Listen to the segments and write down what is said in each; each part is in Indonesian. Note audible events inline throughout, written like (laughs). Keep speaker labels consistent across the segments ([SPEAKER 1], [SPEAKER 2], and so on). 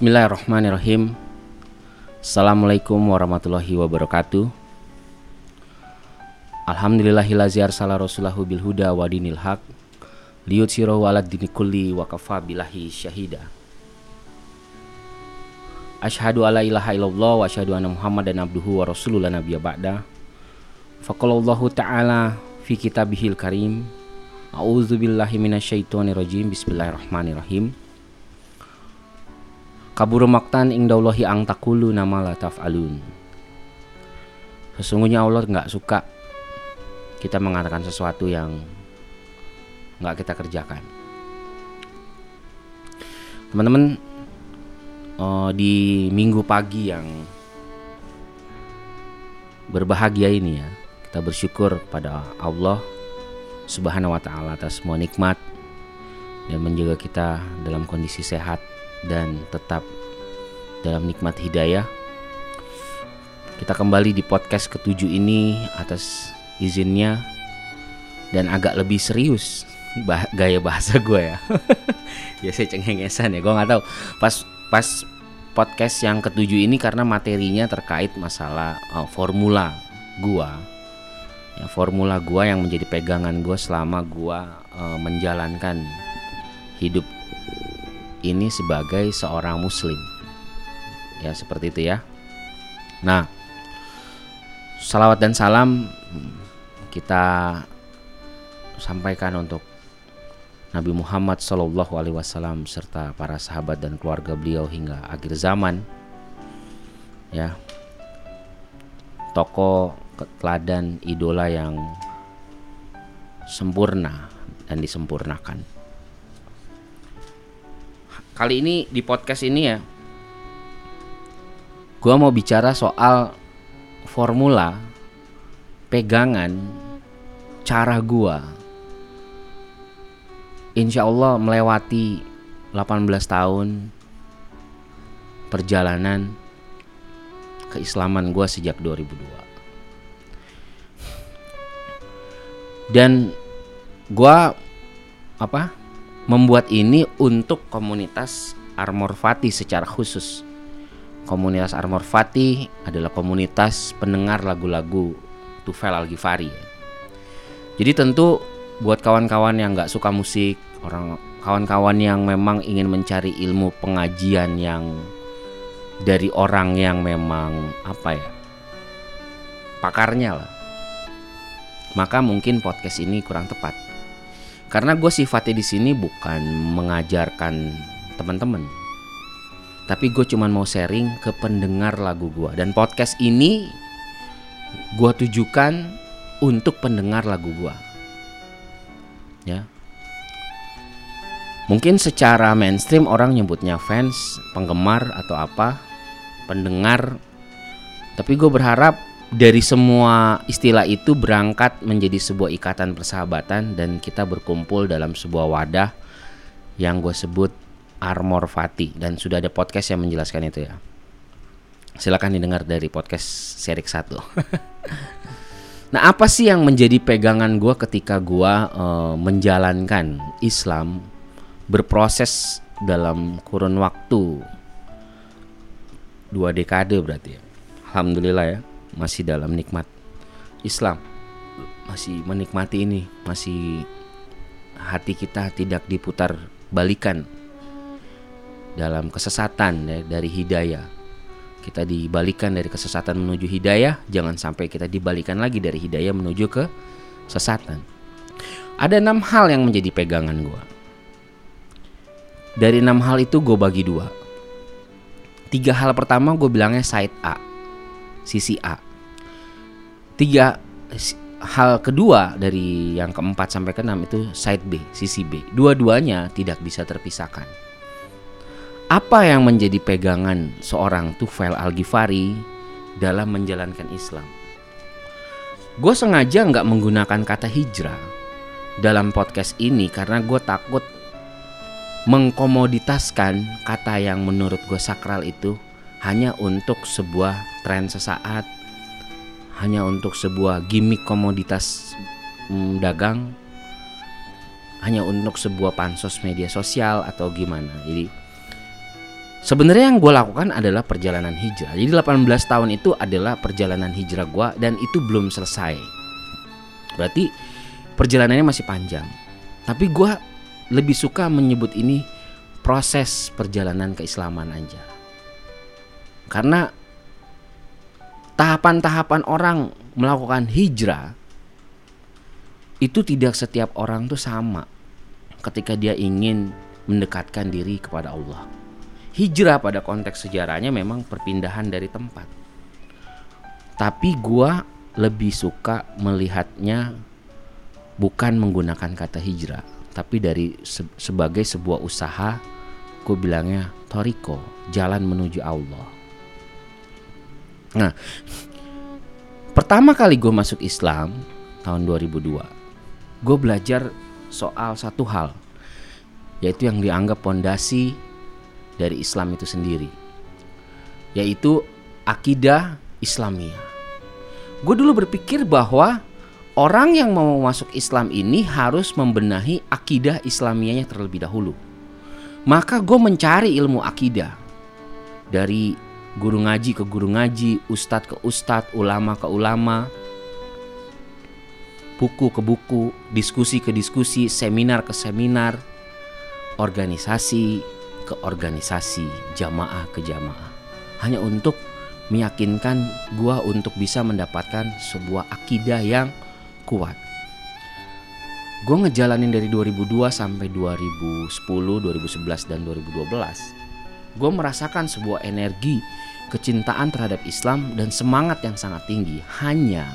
[SPEAKER 1] Bismillahirrahmanirrahim. Assalamualaikum warahmatullahi wabarakatuh. Alhamdulillahilazi arsala rasulahu bil huda wa dinil haq Liyutsirahu ala dini kulli wa kafa bilahi syahida Ashadu ala ilaha illallah wa ashadu anna muhammadan abduhu wa rasulullah nabiyya ba'da. Faqalallahu ta'ala fi kitabihil karim. A'udzu billahi minasyaitonir rajim. Bismillahirrahmanirrahim. Kabur maktan ingdallahi ang takulu nama la taf'alun. Sesungguhnya Allah nggak suka kita mengatakan sesuatu yang nggak kita kerjakan. Teman-teman eh, di minggu pagi yang berbahagia ini ya kita bersyukur pada Allah Subhanahu wa taala atas semua nikmat dan menjaga kita dalam kondisi sehat dan tetap dalam nikmat hidayah. Kita kembali di podcast ketujuh ini atas izinnya dan agak lebih serius (laughs) bah gaya bahasa gue ya. (laughs) ya saya cengengesan ya, gue nggak tahu. Pas pas podcast yang ketujuh ini karena materinya terkait masalah uh, formula gua. Ya, formula gua yang menjadi pegangan gua selama gua uh, menjalankan hidup ini sebagai seorang muslim. Ya, seperti itu ya. Nah, salawat dan salam kita sampaikan untuk Nabi Muhammad Shallallahu Alaihi Wasallam serta para sahabat dan keluarga beliau hingga akhir zaman. Ya, tokoh teladan idola yang sempurna dan disempurnakan. Kali ini di podcast ini ya, gua mau bicara soal formula pegangan cara gua insya Allah melewati 18 tahun perjalanan keislaman gue sejak 2002 dan gue apa membuat ini untuk komunitas Armor Fati secara khusus. Komunitas Armor Fati adalah komunitas pendengar lagu-lagu Tufel Al Ghifari jadi tentu buat kawan-kawan yang nggak suka musik, orang kawan-kawan yang memang ingin mencari ilmu pengajian yang dari orang yang memang apa ya pakarnya lah, maka mungkin podcast ini kurang tepat. Karena gue sifatnya di sini bukan mengajarkan teman-teman, tapi gue cuma mau sharing ke pendengar lagu gue dan podcast ini gue tujukan untuk pendengar lagu gue ya. Mungkin secara mainstream orang nyebutnya fans penggemar atau apa pendengar. Tapi gue berharap dari semua istilah itu berangkat menjadi sebuah ikatan persahabatan dan kita berkumpul dalam sebuah wadah yang gue sebut Armor Fati. Dan sudah ada podcast yang menjelaskan itu ya. Silahkan didengar dari podcast serik 1 (laughs) Nah, apa sih yang menjadi pegangan gue ketika gue uh, menjalankan Islam berproses dalam kurun waktu dua dekade berarti ya. Alhamdulillah ya, masih dalam nikmat Islam, masih menikmati ini, masih hati kita tidak diputar balikan dalam kesesatan ya, dari hidayah kita dibalikan dari kesesatan menuju hidayah, jangan sampai kita dibalikan lagi dari hidayah menuju ke sesatan. Ada enam hal yang menjadi pegangan gue. Dari enam hal itu gue bagi dua. Tiga hal pertama gue bilangnya side A, sisi A. Tiga hal kedua dari yang keempat sampai keenam itu side B, sisi B. Dua-duanya tidak bisa terpisahkan apa yang menjadi pegangan seorang Tufail Al-Ghifari dalam menjalankan Islam? Gue sengaja nggak menggunakan kata hijrah dalam podcast ini karena gue takut mengkomoditaskan kata yang menurut gue sakral itu hanya untuk sebuah tren sesaat, hanya untuk sebuah gimmick komoditas mm, dagang hanya untuk sebuah pansos media sosial atau gimana jadi sebenarnya yang gue lakukan adalah perjalanan hijrah. Jadi 18 tahun itu adalah perjalanan hijrah gue dan itu belum selesai. Berarti perjalanannya masih panjang. Tapi gue lebih suka menyebut ini proses perjalanan keislaman aja. Karena tahapan-tahapan orang melakukan hijrah itu tidak setiap orang tuh sama ketika dia ingin mendekatkan diri kepada Allah. Hijrah pada konteks sejarahnya memang perpindahan dari tempat. Tapi gua lebih suka melihatnya bukan menggunakan kata hijrah, tapi dari se sebagai sebuah usaha, gue bilangnya toriko, jalan menuju Allah. Nah, pertama kali gue masuk Islam tahun 2002, gue belajar soal satu hal, yaitu yang dianggap pondasi dari Islam itu sendiri, yaitu akidah Islamiyah. Gue dulu berpikir bahwa orang yang mau masuk Islam ini harus membenahi akidah Islamiyahnya terlebih dahulu. Maka gue mencari ilmu akidah dari guru ngaji ke guru ngaji, ustadz ke ustadz, ulama ke ulama, buku ke buku, diskusi ke diskusi, seminar ke seminar, organisasi ke organisasi, jamaah ke jamaah. Hanya untuk meyakinkan gua untuk bisa mendapatkan sebuah akidah yang kuat. Gue ngejalanin dari 2002 sampai 2010, 2011 dan 2012 gue merasakan sebuah energi kecintaan terhadap Islam dan semangat yang sangat tinggi. Hanya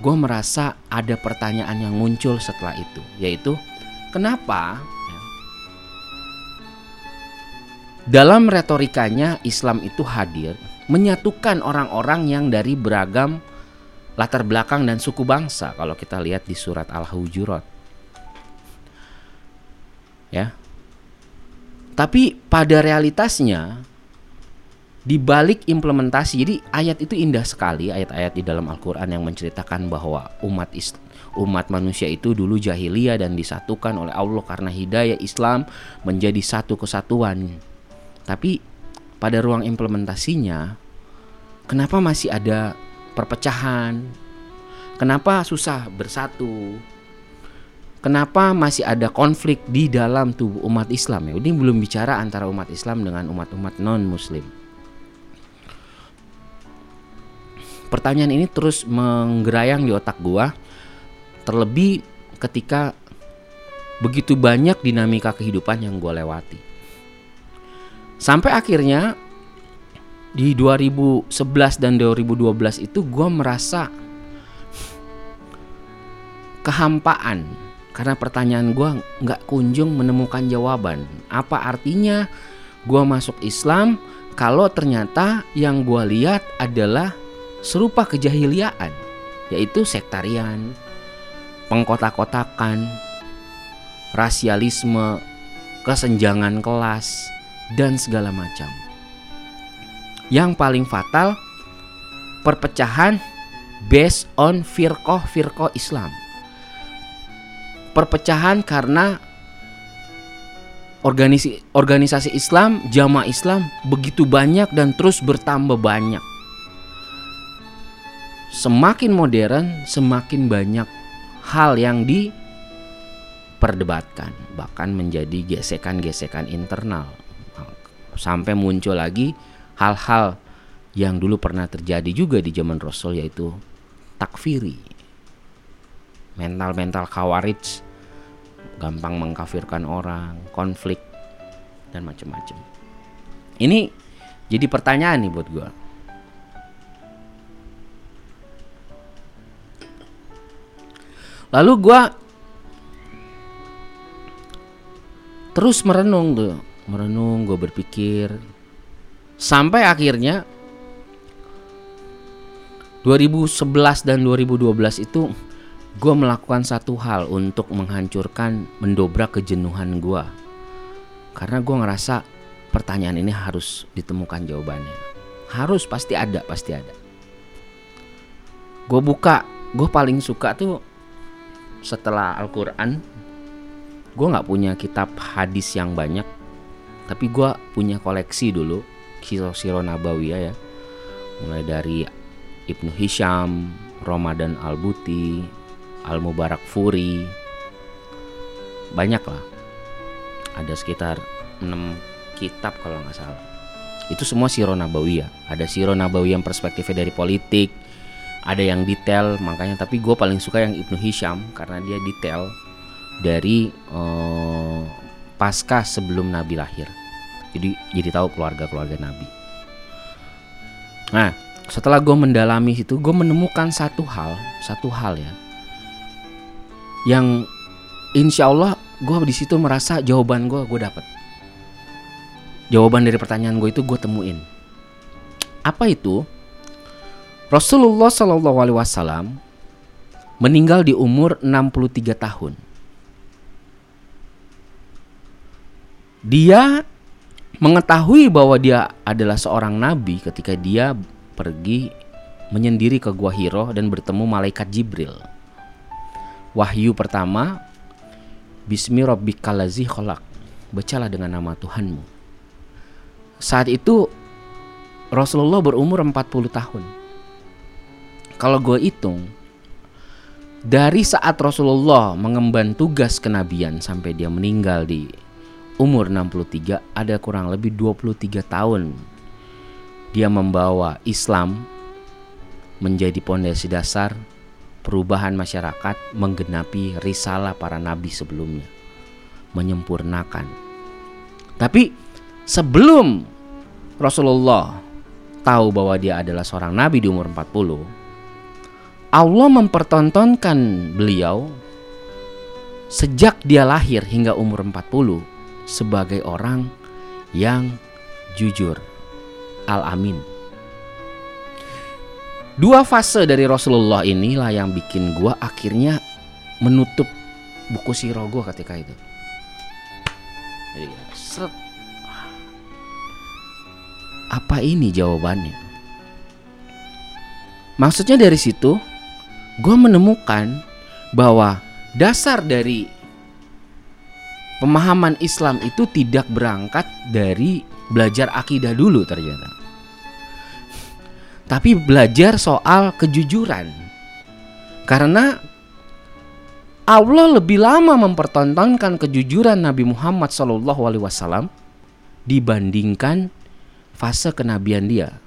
[SPEAKER 1] gue merasa ada pertanyaan yang muncul setelah itu, yaitu kenapa dalam retorikanya Islam itu hadir menyatukan orang-orang yang dari beragam latar belakang dan suku bangsa kalau kita lihat di surat Al-Hujurat. Ya, tapi pada realitasnya di balik implementasi, jadi ayat itu indah sekali ayat-ayat di dalam Al-Quran yang menceritakan bahwa umat Islam, umat manusia itu dulu jahiliyah dan disatukan oleh Allah karena hidayah Islam menjadi satu kesatuan. Tapi pada ruang implementasinya, kenapa masih ada perpecahan? Kenapa susah bersatu? Kenapa masih ada konflik di dalam tubuh umat Islam ya? Ini belum bicara antara umat Islam dengan umat-umat non-Muslim. Pertanyaan ini terus menggerayang di otak gua, terlebih ketika begitu banyak dinamika kehidupan yang gua lewati. Sampai akhirnya di 2011 dan 2012 itu gua merasa kehampaan karena pertanyaan gue nggak kunjung menemukan jawaban. Apa artinya gue masuk Islam kalau ternyata yang gue lihat adalah serupa kejahiliaan, yaitu sektarian, pengkotak-kotakan, rasialisme, kesenjangan kelas, dan segala macam. Yang paling fatal, perpecahan based on firqoh-firqoh Islam perpecahan karena organisasi organisasi Islam, jamaah Islam begitu banyak dan terus bertambah banyak. Semakin modern, semakin banyak hal yang diperdebatkan, bahkan menjadi gesekan-gesekan internal. Sampai muncul lagi hal-hal yang dulu pernah terjadi juga di zaman Rasul yaitu takfiri. Mental-mental khawarij gampang mengkafirkan orang, konflik dan macam-macam. Ini jadi pertanyaan nih buat gue. Lalu gue terus merenung tuh, merenung, gue berpikir sampai akhirnya 2011 dan 2012 itu gue melakukan satu hal untuk menghancurkan, mendobrak kejenuhan gue. Karena gue ngerasa pertanyaan ini harus ditemukan jawabannya. Harus, pasti ada, pasti ada. gue buka gue paling suka tuh setelah Al-Quran gue nggak punya kitab hadis yang banyak tapi gue punya koleksi dulu siro-siro nabawiyah ya. Mulai dari Ibnu Hisham Ramadan Al-Buti Al-Mubarak Furi. Banyak lah. Ada sekitar 6 kitab kalau nggak salah. Itu semua siro nabawiyah. Ada siro nabawiyah yang perspektifnya dari politik ada yang detail makanya tapi gue paling suka yang Ibnu Hisham karena dia detail dari eh, pasca sebelum Nabi lahir. Jadi jadi tahu keluarga keluarga Nabi. Nah setelah gue mendalami itu gue menemukan satu hal satu hal ya yang insya Allah gue di situ merasa jawaban gue gue dapet. Jawaban dari pertanyaan gue itu gue temuin. Apa itu? Rasulullah Shallallahu Alaihi Wasallam meninggal di umur 63 tahun dia mengetahui bahwa dia adalah seorang nabi ketika dia pergi menyendiri ke Gua Hiro dan bertemu malaikat Jibril. Wahyu pertama, Bismi Rabbikal ladzi khalaq. Bacalah dengan nama Tuhanmu. Saat itu Rasulullah berumur 40 tahun. Kalau gue hitung dari saat Rasulullah mengemban tugas kenabian sampai dia meninggal di umur 63 ada kurang lebih 23 tahun. Dia membawa Islam menjadi pondasi dasar perubahan masyarakat menggenapi risalah para nabi sebelumnya menyempurnakan. Tapi sebelum Rasulullah tahu bahwa dia adalah seorang nabi di umur 40 Allah mempertontonkan beliau sejak dia lahir hingga umur 40 sebagai orang yang jujur. Al-Amin. Dua fase dari Rasulullah inilah yang bikin gua akhirnya menutup buku siro gua ketika itu. Jadi. Apa ini jawabannya? Maksudnya dari situ gue menemukan bahwa dasar dari pemahaman Islam itu tidak berangkat dari belajar akidah dulu ternyata. Tapi belajar soal kejujuran. Karena Allah lebih lama mempertontonkan kejujuran Nabi Muhammad SAW dibandingkan fase kenabian dia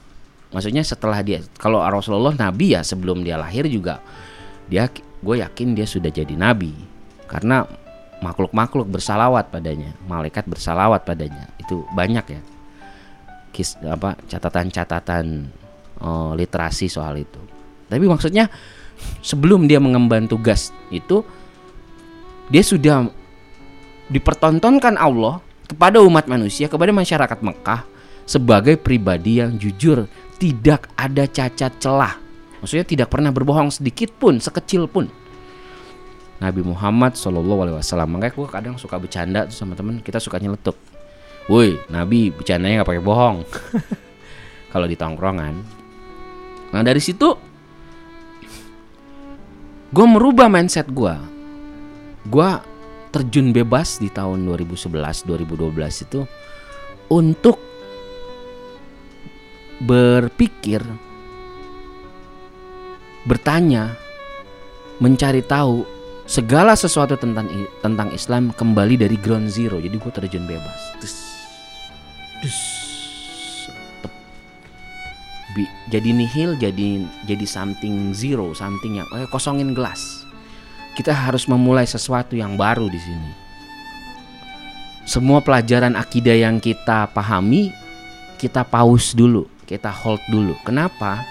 [SPEAKER 1] maksudnya setelah dia kalau Rasulullah nabi ya sebelum dia lahir juga dia gue yakin dia sudah jadi nabi karena makhluk-makhluk bersalawat padanya malaikat bersalawat padanya itu banyak ya kis apa catatan-catatan oh, literasi soal itu tapi maksudnya sebelum dia mengemban tugas itu dia sudah dipertontonkan Allah kepada umat manusia kepada masyarakat Mekah sebagai pribadi yang jujur tidak ada cacat celah. Maksudnya tidak pernah berbohong sedikit pun, sekecil pun. Nabi Muhammad Shallallahu Alaihi Wasallam. Makanya gue kadang suka bercanda tuh sama temen. Kita suka nyeletuk. Woi, Nabi bercandanya nggak pakai bohong. (laughs) Kalau di tongkrongan. Nah dari situ, gue merubah mindset gue. Gue terjun bebas di tahun 2011-2012 itu untuk berpikir, bertanya, mencari tahu segala sesuatu tentang tentang Islam kembali dari ground zero. Jadi gue terjun bebas. Dus, dus, jadi nihil, jadi jadi something zero, something yang eh, kosongin gelas. Kita harus memulai sesuatu yang baru di sini. Semua pelajaran akidah yang kita pahami, kita pause dulu kita hold dulu. Kenapa?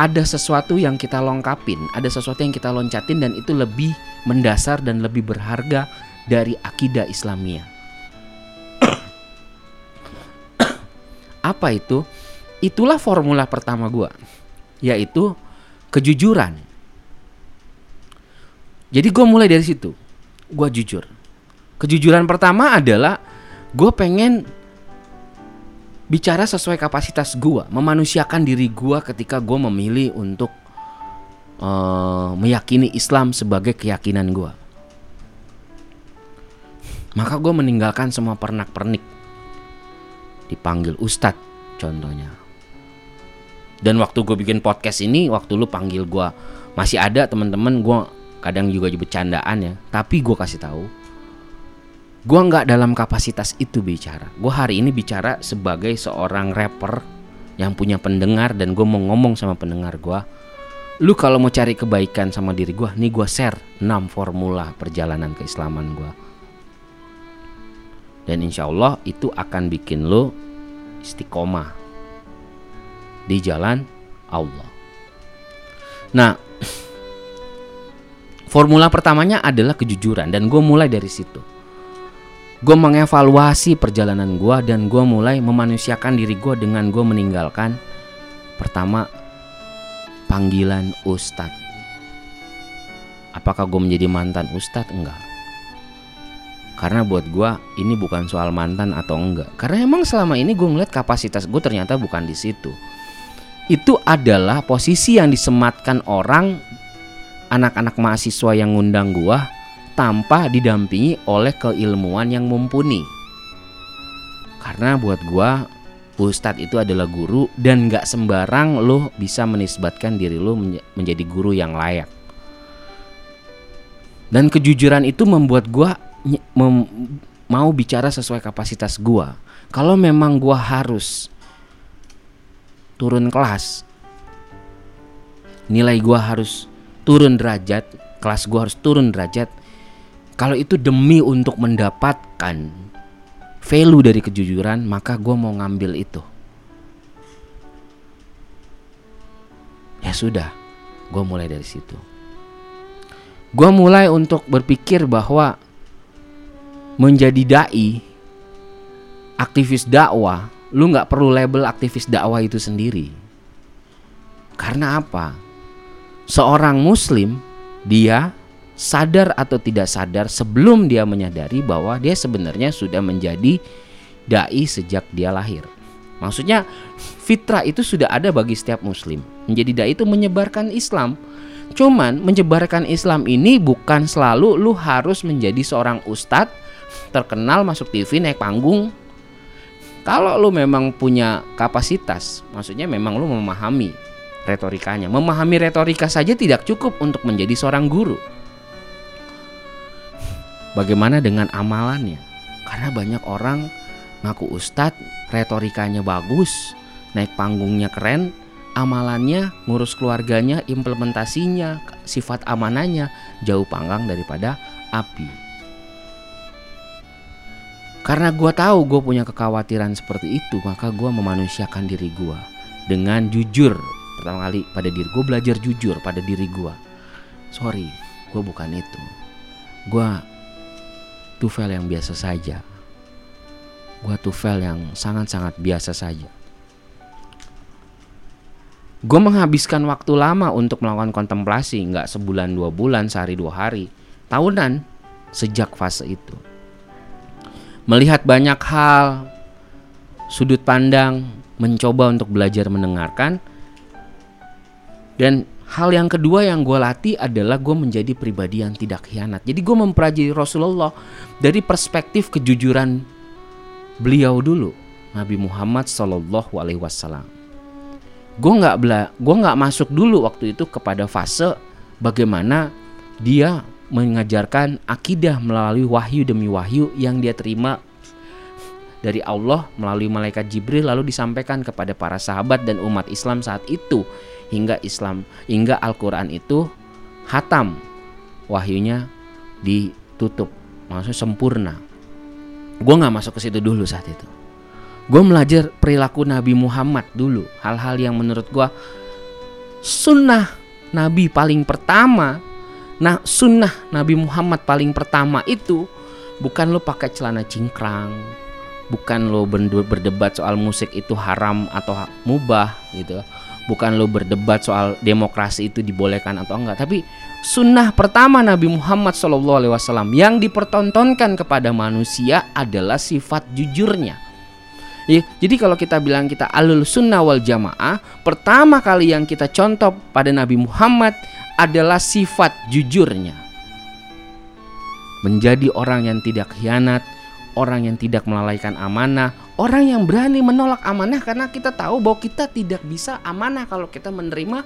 [SPEAKER 1] Ada sesuatu yang kita lengkapin, ada sesuatu yang kita loncatin dan itu lebih mendasar dan lebih berharga dari akidah Islamia. Apa itu? Itulah formula pertama gue, yaitu kejujuran. Jadi gue mulai dari situ, gue jujur. Kejujuran pertama adalah gue pengen bicara sesuai kapasitas gua, memanusiakan diri gua ketika gua memilih untuk uh, meyakini Islam sebagai keyakinan gue. Maka gue meninggalkan semua pernak-pernik. Dipanggil Ustadz contohnya. Dan waktu gue bikin podcast ini, waktu lu panggil gue masih ada teman-teman gue kadang juga bercandaan ya. Tapi gue kasih tahu, gue nggak dalam kapasitas itu bicara. Gue hari ini bicara sebagai seorang rapper yang punya pendengar dan gue mau ngomong sama pendengar gue. Lu kalau mau cari kebaikan sama diri gue, nih gue share 6 formula perjalanan keislaman gue dan insya Allah itu akan bikin lo istiqomah di jalan Allah. Nah, (sniffs) formula pertamanya adalah kejujuran dan gue mulai dari situ. Gue mengevaluasi perjalanan gue dan gue mulai memanusiakan diri gue dengan gue meninggalkan pertama panggilan ustadz. Apakah gue menjadi mantan ustadz? Enggak karena buat gue ini bukan soal mantan atau enggak. Karena emang selama ini gue ngeliat kapasitas gue ternyata bukan di situ. Itu adalah posisi yang disematkan orang anak-anak mahasiswa yang ngundang gue tanpa didampingi oleh keilmuan yang mumpuni. Karena buat gue Ustadz itu adalah guru dan gak sembarang lo bisa menisbatkan diri lo menjadi guru yang layak. Dan kejujuran itu membuat gue mau bicara sesuai kapasitas gua. Kalau memang gua harus turun kelas, nilai gua harus turun derajat, kelas gua harus turun derajat. Kalau itu demi untuk mendapatkan value dari kejujuran, maka gua mau ngambil itu. Ya sudah, gua mulai dari situ. Gua mulai untuk berpikir bahwa menjadi dai, aktivis dakwah, lu nggak perlu label aktivis dakwah itu sendiri. Karena apa? Seorang muslim dia sadar atau tidak sadar sebelum dia menyadari bahwa dia sebenarnya sudah menjadi dai sejak dia lahir. Maksudnya fitrah itu sudah ada bagi setiap muslim. Menjadi dai itu menyebarkan Islam. Cuman menyebarkan Islam ini bukan selalu lu harus menjadi seorang ustadz terkenal masuk TV naik panggung kalau lu memang punya kapasitas maksudnya memang lu memahami retorikanya memahami retorika saja tidak cukup untuk menjadi seorang guru bagaimana dengan amalannya karena banyak orang ngaku ustadz retorikanya bagus naik panggungnya keren amalannya ngurus keluarganya implementasinya sifat amanahnya jauh panggang daripada api karena gue tahu gue punya kekhawatiran seperti itu, maka gue memanusiakan diri gue dengan jujur. Pertama kali pada diri gue belajar jujur pada diri gue. Sorry, gue bukan itu. Gue tufel yang biasa saja. Gue tufel yang sangat-sangat biasa saja. Gue menghabiskan waktu lama untuk melakukan kontemplasi, nggak sebulan dua bulan, sehari dua hari, tahunan sejak fase itu melihat banyak hal, sudut pandang, mencoba untuk belajar mendengarkan. Dan hal yang kedua yang gue latih adalah gue menjadi pribadi yang tidak khianat. Jadi gue mempelajari Rasulullah dari perspektif kejujuran beliau dulu, Nabi Muhammad Shallallahu Alaihi Wasallam. Gue nggak bela, gue nggak masuk dulu waktu itu kepada fase bagaimana dia mengajarkan akidah melalui wahyu demi wahyu yang dia terima dari Allah melalui malaikat Jibril lalu disampaikan kepada para sahabat dan umat Islam saat itu hingga Islam hingga Al-Qur'an itu hatam wahyunya ditutup maksudnya sempurna. Gue nggak masuk ke situ dulu saat itu. Gue belajar perilaku Nabi Muhammad dulu hal-hal yang menurut gue sunnah Nabi paling pertama. Nah, sunnah Nabi Muhammad paling pertama itu bukan lo pakai celana cingkrang, bukan lo berdebat soal musik itu haram atau mubah gitu, bukan lo berdebat soal demokrasi itu dibolehkan atau enggak, tapi sunnah pertama Nabi Muhammad SAW yang dipertontonkan kepada manusia adalah sifat jujurnya. Ya, jadi kalau kita bilang kita alul sunnah wal jamaah, pertama kali yang kita contoh pada Nabi Muhammad adalah sifat jujurnya. Menjadi orang yang tidak khianat, orang yang tidak melalaikan amanah, orang yang berani menolak amanah karena kita tahu bahwa kita tidak bisa amanah kalau kita menerima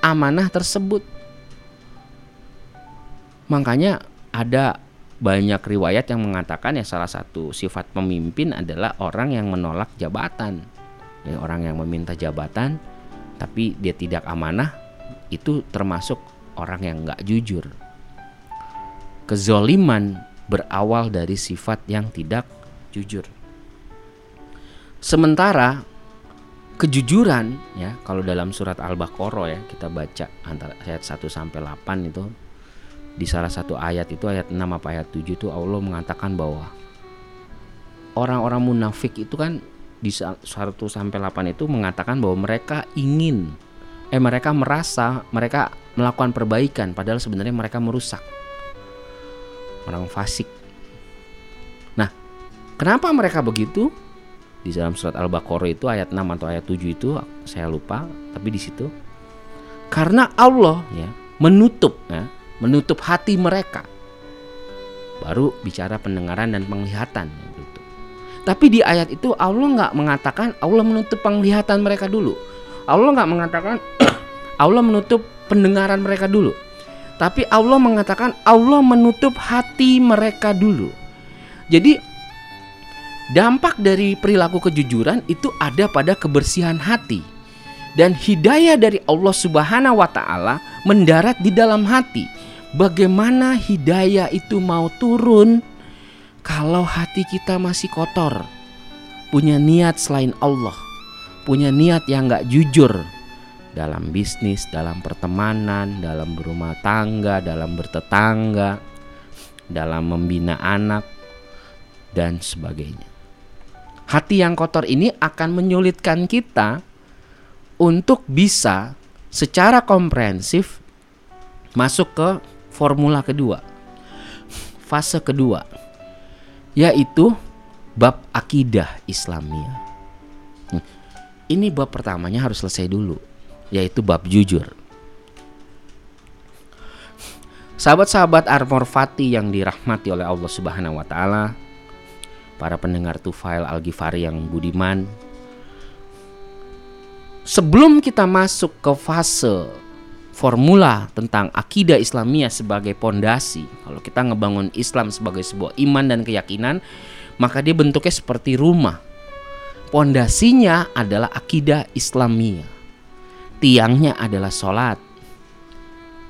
[SPEAKER 1] amanah tersebut. Makanya ada banyak riwayat yang mengatakan ya salah satu sifat pemimpin adalah orang yang menolak jabatan. Ya, orang yang meminta jabatan tapi dia tidak amanah itu termasuk orang yang nggak jujur. Kezoliman berawal dari sifat yang tidak jujur. Sementara kejujuran ya kalau dalam surat Al-Baqarah ya kita baca antara ayat 1 sampai 8 itu di salah satu ayat itu ayat 6 apa ayat 7 itu Allah mengatakan bahwa orang-orang munafik itu kan di 1 sampai 8 itu mengatakan bahwa mereka ingin eh mereka merasa mereka melakukan perbaikan padahal sebenarnya mereka merusak orang fasik. Nah, kenapa mereka begitu? Di dalam surat Al-Baqarah itu ayat 6 atau ayat 7 itu saya lupa, tapi di situ karena Allah ya menutup ya, menutup hati mereka. Baru bicara pendengaran dan penglihatan gitu. Tapi di ayat itu Allah nggak mengatakan Allah menutup penglihatan mereka dulu. Allah nggak mengatakan (clears throat) Allah menutup pendengaran mereka dulu. Tapi Allah mengatakan Allah menutup hati mereka dulu. Jadi dampak dari perilaku kejujuran itu ada pada kebersihan hati. Dan hidayah dari Allah Subhanahu wa taala mendarat di dalam hati. Bagaimana hidayah itu mau turun kalau hati kita masih kotor? Punya niat selain Allah, punya niat yang gak jujur, dalam bisnis, dalam pertemanan, dalam berumah tangga, dalam bertetangga, dalam membina anak, dan sebagainya. Hati yang kotor ini akan menyulitkan kita untuk bisa secara komprehensif masuk ke formula kedua, fase kedua, yaitu bab akidah Islamia. Ini bab pertamanya harus selesai dulu yaitu bab jujur. Sahabat-sahabat Armor Fati yang dirahmati oleh Allah Subhanahu wa taala, para pendengar Tufail Al-Ghifari yang budiman, sebelum kita masuk ke fase formula tentang akidah Islamiyah sebagai pondasi, kalau kita ngebangun Islam sebagai sebuah iman dan keyakinan, maka dia bentuknya seperti rumah. Pondasinya adalah akidah Islamiyah tiangnya adalah sholat,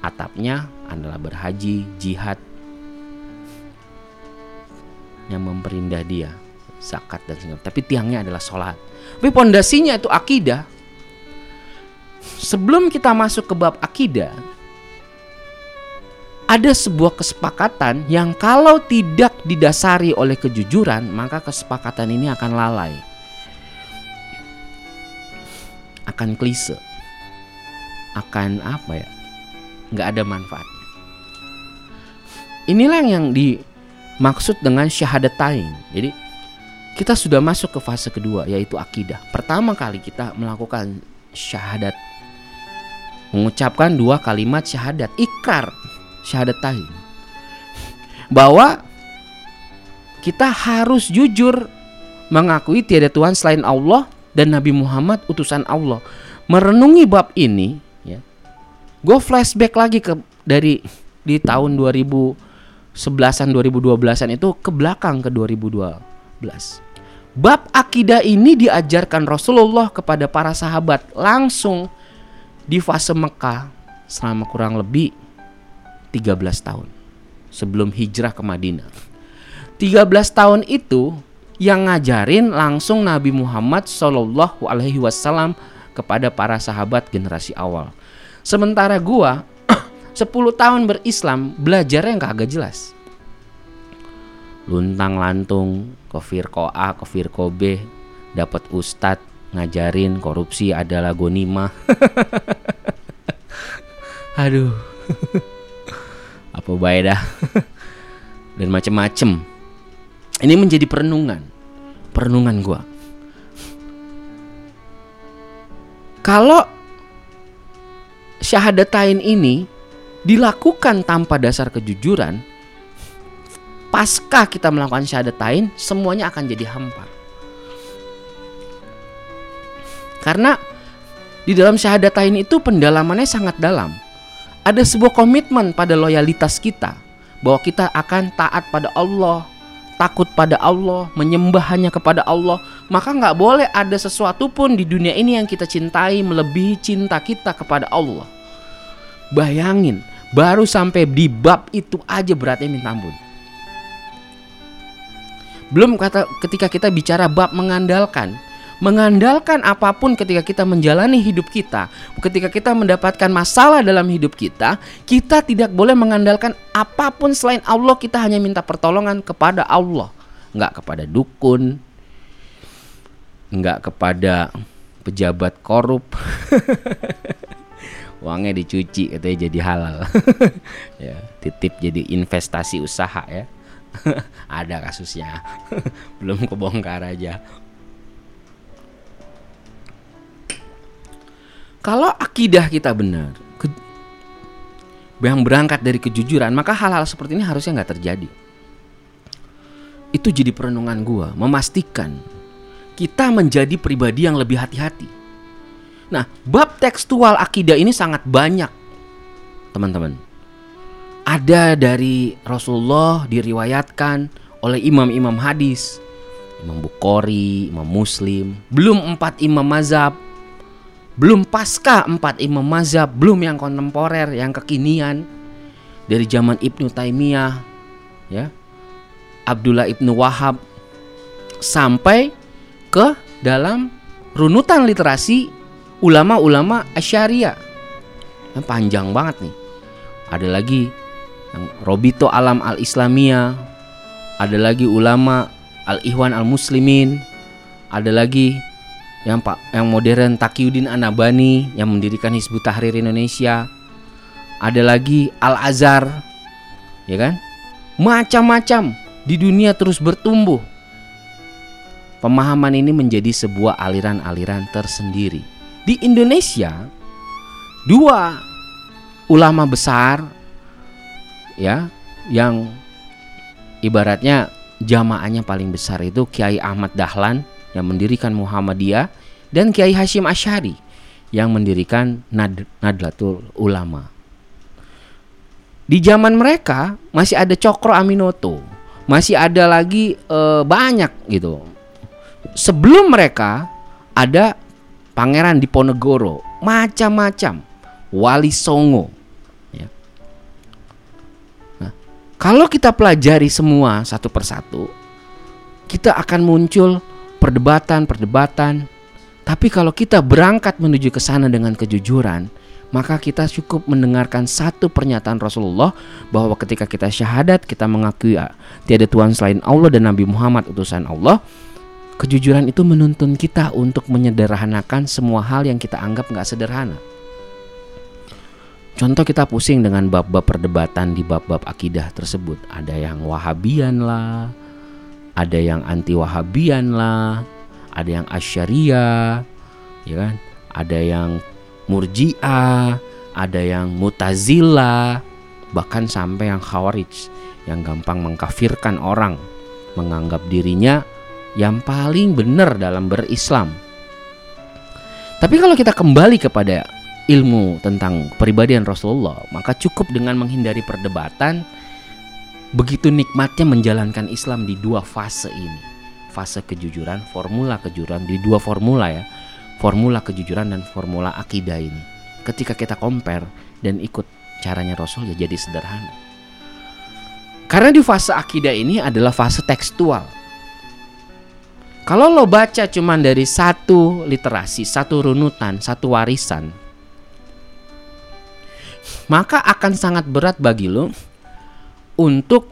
[SPEAKER 1] atapnya adalah berhaji, jihad yang memperindah dia, zakat dan sebagainya. Tapi tiangnya adalah sholat. Tapi pondasinya itu akidah. Sebelum kita masuk ke bab akidah, ada sebuah kesepakatan yang kalau tidak didasari oleh kejujuran, maka kesepakatan ini akan lalai. Akan klise akan apa ya? Nggak ada manfaatnya. Inilah yang dimaksud dengan syahadatain. Jadi kita sudah masuk ke fase kedua yaitu akidah. Pertama kali kita melakukan syahadat. Mengucapkan dua kalimat syahadat ikrar syahadatain. Bahwa kita harus jujur mengakui tiada Tuhan selain Allah dan Nabi Muhammad utusan Allah. Merenungi bab ini gue flashback lagi ke dari di tahun 2011an 2012an itu ke belakang ke 2012 bab akidah ini diajarkan Rasulullah kepada para sahabat langsung di fase Mekah selama kurang lebih 13 tahun sebelum hijrah ke Madinah. 13 tahun itu yang ngajarin langsung Nabi Muhammad Shallallahu Alaihi Wasallam kepada para sahabat generasi awal Sementara gua (coughs) 10 tahun berislam belajarnya yang kagak jelas. Luntang lantung ke Firko A, ke Firko B, dapat ustad ngajarin korupsi adalah gonima. (laughs) Aduh. (laughs) Apa baik dah. (laughs) Dan macem-macem. Ini menjadi perenungan. Perenungan gua. Kalau syahadatain ini dilakukan tanpa dasar kejujuran, pasca kita melakukan syahadatain, semuanya akan jadi hampa. Karena di dalam syahadatain itu pendalamannya sangat dalam. Ada sebuah komitmen pada loyalitas kita bahwa kita akan taat pada Allah, takut pada Allah, menyembah hanya kepada Allah, maka nggak boleh ada sesuatu pun di dunia ini yang kita cintai melebihi cinta kita kepada Allah. Bayangin, baru sampai di bab itu aja beratnya minta ampun. Belum kata ketika kita bicara bab mengandalkan, mengandalkan apa pun ketika kita menjalani hidup kita, ketika kita mendapatkan masalah dalam hidup kita, kita tidak boleh mengandalkan apa pun selain Allah. Kita hanya minta pertolongan kepada Allah, nggak kepada dukun, nggak kepada pejabat korup. (laughs) Uangnya dicuci katanya jadi halal. (laughs) ya, titip jadi investasi usaha ya. (laughs) Ada kasusnya. (laughs) Belum kebongkar aja. Kalau akidah kita benar, yang berangkat dari kejujuran, maka hal-hal seperti ini harusnya nggak terjadi. Itu jadi perenungan gua, memastikan kita menjadi pribadi yang lebih hati-hati. Nah, bab tekstual akidah ini sangat banyak, teman-teman. Ada dari Rasulullah diriwayatkan oleh imam-imam hadis, Imam Bukhari, Imam Muslim, belum empat imam mazhab, belum pasca empat imam mazhab, belum yang kontemporer, yang kekinian dari zaman Ibnu Taimiyah, ya, Abdullah Ibnu Wahab, sampai ke dalam runutan literasi ulama-ulama Asyariah. Yang panjang banget nih. Ada lagi yang Robito Alam Al Islamiyah, ada lagi ulama Al Ikhwan Al Muslimin, ada lagi yang Pak yang modern Taqiyuddin Anabani yang mendirikan Hizbut Tahrir Indonesia. Ada lagi Al Azhar. Ya kan? Macam-macam di dunia terus bertumbuh. Pemahaman ini menjadi sebuah aliran-aliran tersendiri. Di Indonesia, dua ulama besar ya yang ibaratnya jamaahnya paling besar itu Kiai Ahmad Dahlan yang mendirikan Muhammadiyah dan Kiai Hashim Asyari yang mendirikan Nad Nadlatul Ulama. Di zaman mereka masih ada Cokro Aminoto, masih ada lagi e, banyak gitu. Sebelum mereka ada Pangeran Diponegoro, macam-macam, Wali Songo. Ya. Nah, kalau kita pelajari semua satu persatu, kita akan muncul perdebatan-perdebatan. Tapi kalau kita berangkat menuju ke sana dengan kejujuran, maka kita cukup mendengarkan satu pernyataan Rasulullah bahwa ketika kita syahadat, kita mengakui ah, tiada Tuhan selain Allah dan Nabi Muhammad utusan Allah. Kejujuran itu menuntun kita untuk menyederhanakan semua hal yang kita anggap nggak sederhana. Contoh kita pusing dengan bab-bab perdebatan di bab-bab akidah tersebut. Ada yang Wahabian lah, ada yang anti Wahabian lah, ada yang Asyariah, ya kan? Ada yang Murji'ah, ada yang Mutazila, bahkan sampai yang Khawarij yang gampang mengkafirkan orang, menganggap dirinya yang paling benar dalam berislam. Tapi kalau kita kembali kepada ilmu tentang kepribadian Rasulullah, maka cukup dengan menghindari perdebatan Begitu nikmatnya menjalankan Islam di dua fase ini. Fase kejujuran, formula kejujuran di dua formula ya. Formula kejujuran dan formula akidah ini. Ketika kita compare dan ikut caranya Rasul ya jadi sederhana. Karena di fase akidah ini adalah fase tekstual. Kalau lo baca cuman dari satu literasi, satu runutan, satu warisan, maka akan sangat berat bagi lo untuk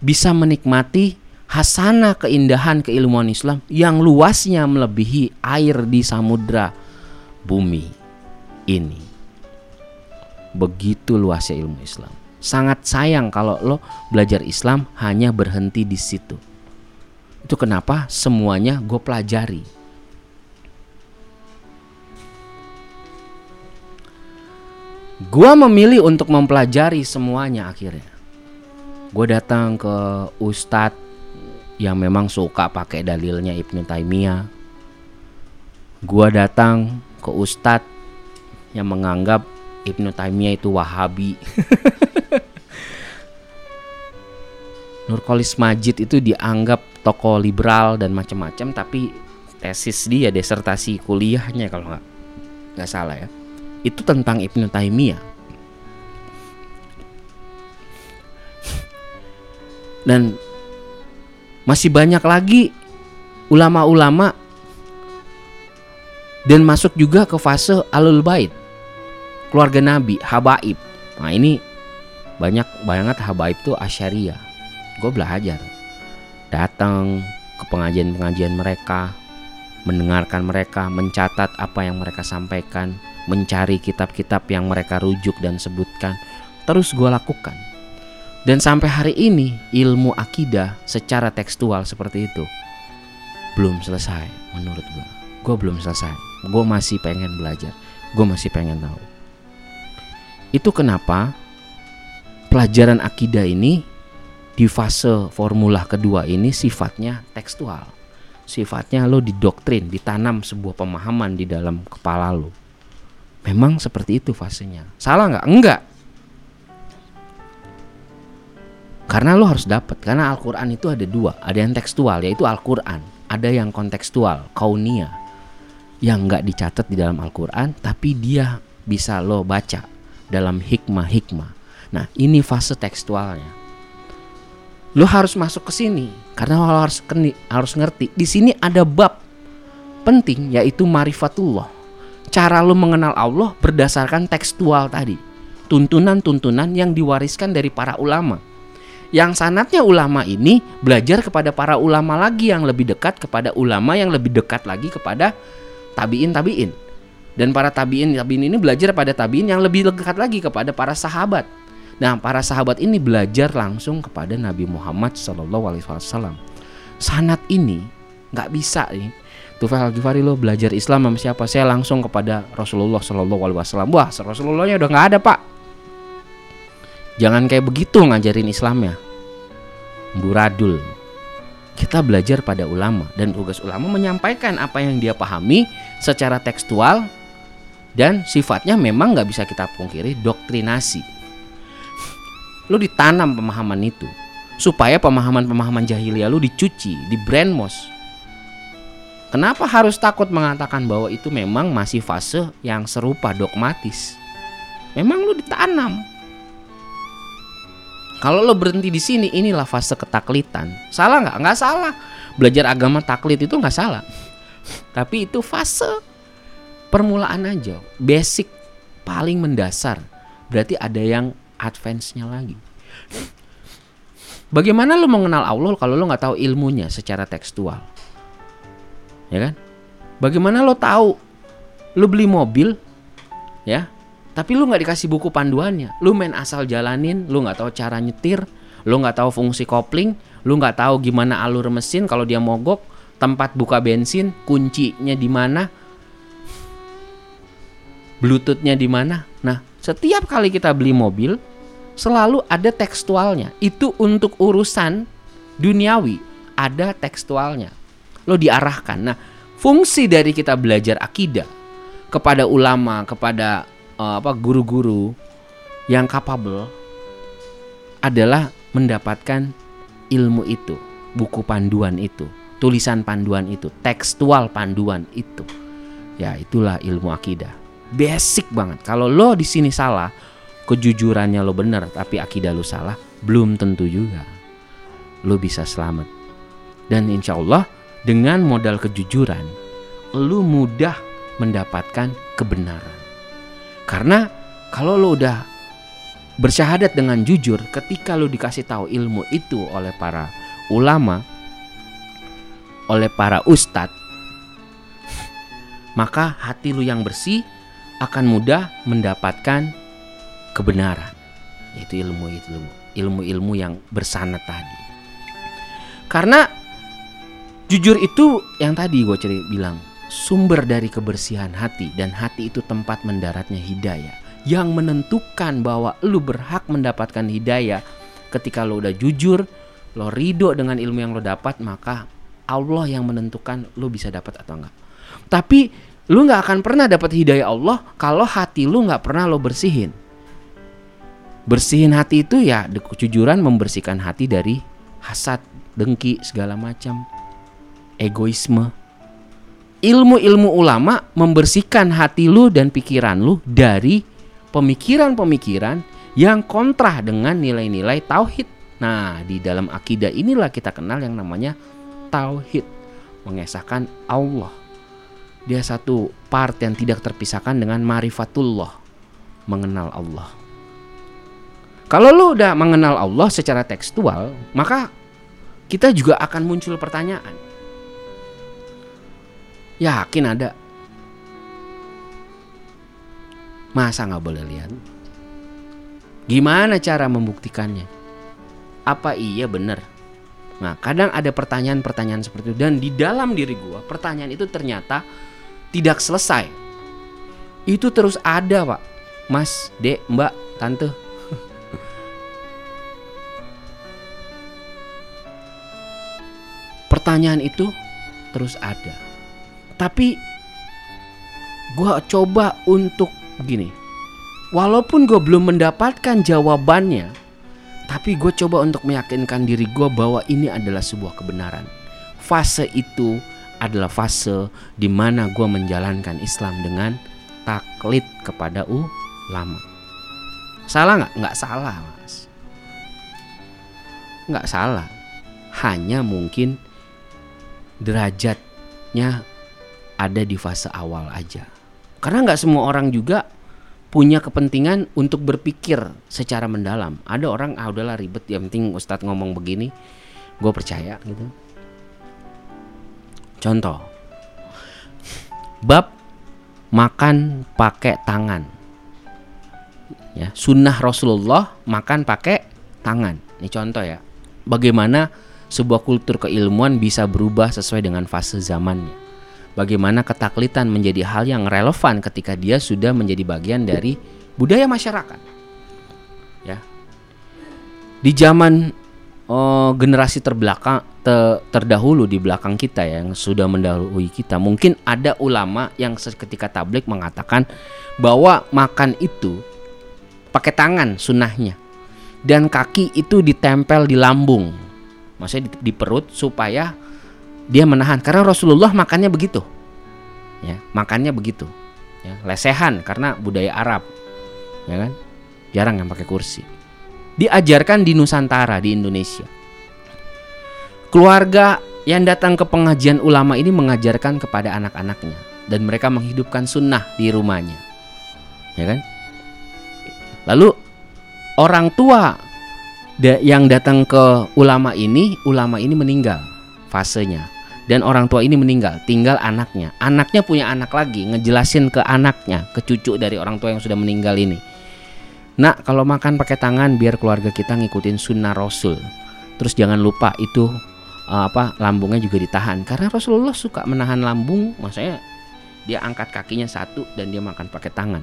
[SPEAKER 1] bisa menikmati hasana keindahan keilmuan Islam yang luasnya melebihi air di samudra bumi ini. Begitu luasnya ilmu Islam. Sangat sayang kalau lo belajar Islam hanya berhenti di situ. Itu kenapa semuanya gue pelajari. Gua memilih untuk mempelajari semuanya akhirnya. Gue datang ke ustadz yang memang suka pakai dalilnya Ibnu Taimiyah. Gua datang ke ustadz yang menganggap Ibnu Taimiyah itu Wahabi. (laughs) Nurkolis Majid itu dianggap tokoh liberal dan macam-macam tapi tesis dia desertasi kuliahnya kalau nggak nggak salah ya. Itu tentang Ibnu Taimiyah. Dan masih banyak lagi ulama-ulama dan masuk juga ke fase alul bait keluarga nabi habaib. Nah ini banyak banget habaib tuh asyariah gue belajar datang ke pengajian-pengajian mereka mendengarkan mereka mencatat apa yang mereka sampaikan mencari kitab-kitab yang mereka rujuk dan sebutkan terus gue lakukan dan sampai hari ini ilmu akidah secara tekstual seperti itu belum selesai menurut gue. Gue belum selesai. Gue masih pengen belajar. Gue masih pengen tahu. Itu kenapa pelajaran akidah ini di fase formula kedua ini sifatnya tekstual. Sifatnya lo didoktrin, ditanam sebuah pemahaman di dalam kepala lo. Memang seperti itu fasenya. Salah nggak? Enggak. Karena lo harus dapat. Karena Al-Quran itu ada dua. Ada yang tekstual yaitu Al-Quran. Ada yang kontekstual, kaunia. Yang nggak dicatat di dalam Al-Quran. Tapi dia bisa lo baca dalam hikmah-hikmah. Nah ini fase tekstualnya. Lo harus masuk ke sini. Karena lo harus, keni, harus ngerti. Di sini ada bab penting yaitu marifatullah. Cara lo mengenal Allah berdasarkan tekstual tadi. Tuntunan-tuntunan yang diwariskan dari para ulama yang sanatnya ulama ini belajar kepada para ulama lagi yang lebih dekat kepada ulama yang lebih dekat lagi kepada tabiin tabiin dan para tabiin tabiin ini belajar pada tabiin yang lebih dekat lagi kepada para sahabat nah para sahabat ini belajar langsung kepada Nabi Muhammad Wasallam sanat ini nggak bisa nih Tufail Al-Ghifari lo belajar Islam sama siapa? Saya langsung kepada Rasulullah Wasallam. Wah, Rasulullahnya udah nggak ada pak. Jangan kayak begitu ngajarin Islamnya. Buradul. Kita belajar pada ulama dan tugas ulama menyampaikan apa yang dia pahami secara tekstual dan sifatnya memang nggak bisa kita pungkiri doktrinasi. Lu ditanam pemahaman itu supaya pemahaman-pemahaman jahiliyah lu dicuci, di brainwash. Kenapa harus takut mengatakan bahwa itu memang masih fase yang serupa dogmatis? Memang lu ditanam. Kalau lo berhenti di sini, inilah fase ketaklitan. Salah nggak? Nggak salah. Belajar agama taklid itu nggak salah. (laughs) Tapi itu fase permulaan aja, basic paling mendasar. Berarti ada yang advance-nya lagi. Bagaimana lo mengenal Allah kalau lo nggak tahu ilmunya secara tekstual? Ya kan? Bagaimana lo tahu lo beli mobil ya tapi lu nggak dikasih buku panduannya lu main asal jalanin lu nggak tahu cara nyetir lu nggak tahu fungsi kopling lu nggak tahu gimana alur mesin kalau dia mogok tempat buka bensin kuncinya di mana bluetoothnya di mana nah setiap kali kita beli mobil selalu ada tekstualnya itu untuk urusan duniawi ada tekstualnya lo diarahkan nah fungsi dari kita belajar akidah kepada ulama kepada uh, apa guru-guru yang capable adalah mendapatkan ilmu itu, buku panduan itu, tulisan panduan itu, tekstual panduan itu. Ya, itulah ilmu akidah. Basic banget. Kalau lo di sini salah, kejujurannya lo benar tapi akidah lo salah, belum tentu juga lo bisa selamat. Dan insya Allah dengan modal kejujuran, lo mudah mendapatkan kebenaran. Karena kalau lo udah bersyahadat dengan jujur, ketika lo dikasih tahu ilmu itu oleh para ulama, oleh para ustadz, maka hati lo yang bersih akan mudah mendapatkan kebenaran. Itu ilmu itu ilmu-ilmu yang bersanat tadi. Karena jujur itu yang tadi gue cerita bilang sumber dari kebersihan hati dan hati itu tempat mendaratnya hidayah. yang menentukan bahwa lu berhak mendapatkan hidayah ketika lo udah jujur, lo ridho dengan ilmu yang lo dapat, maka Allah yang menentukan lo bisa dapat atau enggak. Tapi lu nggak akan pernah dapat hidayah Allah kalau hati lu nggak pernah lo bersihin. Bersihin hati itu ya kejujuran membersihkan hati dari hasad, dengki, segala macam, egoisme. Ilmu-ilmu ulama membersihkan hati lu dan pikiran lu dari pemikiran-pemikiran yang kontra dengan nilai-nilai tauhid. Nah, di dalam akidah inilah kita kenal yang namanya tauhid, mengesahkan Allah. Dia satu part yang tidak terpisahkan dengan marifatullah, mengenal Allah. Kalau lu udah mengenal Allah secara tekstual, maka kita juga akan muncul pertanyaan. Yakin ada Masa nggak boleh lihat? Gimana cara membuktikannya? Apa iya benar? Nah, kadang ada pertanyaan-pertanyaan seperti itu dan di dalam diri gua pertanyaan itu ternyata tidak selesai. Itu terus ada, Pak. Mas, Dek, Mbak, Tante. Pertanyaan itu terus ada. Tapi gua coba untuk gini. Walaupun gue belum mendapatkan jawabannya tapi gue coba untuk meyakinkan diri gue bahwa ini adalah sebuah kebenaran. Fase itu adalah fase di mana gue menjalankan Islam dengan taklid kepada ulama. Salah nggak? Nggak salah mas. Nggak salah. Hanya mungkin derajatnya ada di fase awal aja karena nggak semua orang juga punya kepentingan untuk berpikir secara mendalam. Ada orang ah udahlah ribet, yang penting Ustadz ngomong begini, gue percaya gitu. Contoh, bab makan pakai tangan. Ya, sunnah Rasulullah makan pakai tangan. Ini contoh ya. Bagaimana sebuah kultur keilmuan bisa berubah sesuai dengan fase zamannya bagaimana ketaklitan menjadi hal yang relevan ketika dia sudah menjadi bagian dari budaya masyarakat. Ya. Di zaman oh, generasi terbelakang te, terdahulu di belakang kita ya, yang sudah mendahului kita, mungkin ada ulama yang seketika tablik mengatakan bahwa makan itu pakai tangan sunnahnya dan kaki itu ditempel di lambung, maksudnya di, perut supaya dia menahan. Karena Rasulullah makannya begitu. Ya makannya begitu. Ya lesehan karena budaya Arab. Ya kan? Jarang yang pakai kursi. Diajarkan di Nusantara di Indonesia. Keluarga yang datang ke pengajian ulama ini mengajarkan kepada anak-anaknya. Dan mereka menghidupkan sunnah di rumahnya. Ya kan? Lalu orang tua yang datang ke ulama ini ulama ini meninggal fasenya. Dan orang tua ini meninggal tinggal anaknya. Anaknya punya anak lagi ngejelasin ke anaknya ke cucu dari orang tua yang sudah meninggal ini. Nak kalau makan pakai tangan biar keluarga kita ngikutin sunnah rasul. Terus jangan lupa itu uh, apa lambungnya juga ditahan. Karena Rasulullah suka menahan lambung maksudnya dia angkat kakinya satu dan dia makan pakai tangan.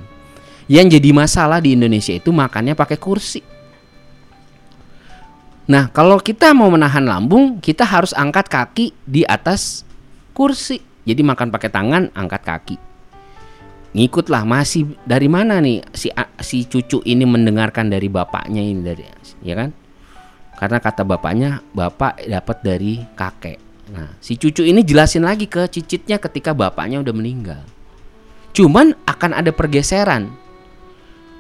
[SPEAKER 1] Yang jadi masalah di Indonesia itu makannya pakai kursi Nah, kalau kita mau menahan lambung, kita harus angkat kaki di atas kursi. Jadi makan pakai tangan, angkat kaki. Ngikutlah masih dari mana nih si si cucu ini mendengarkan dari bapaknya ini dari ya kan? Karena kata bapaknya, bapak dapat dari kakek. Nah, si cucu ini jelasin lagi ke cicitnya ketika bapaknya udah meninggal. Cuman akan ada pergeseran.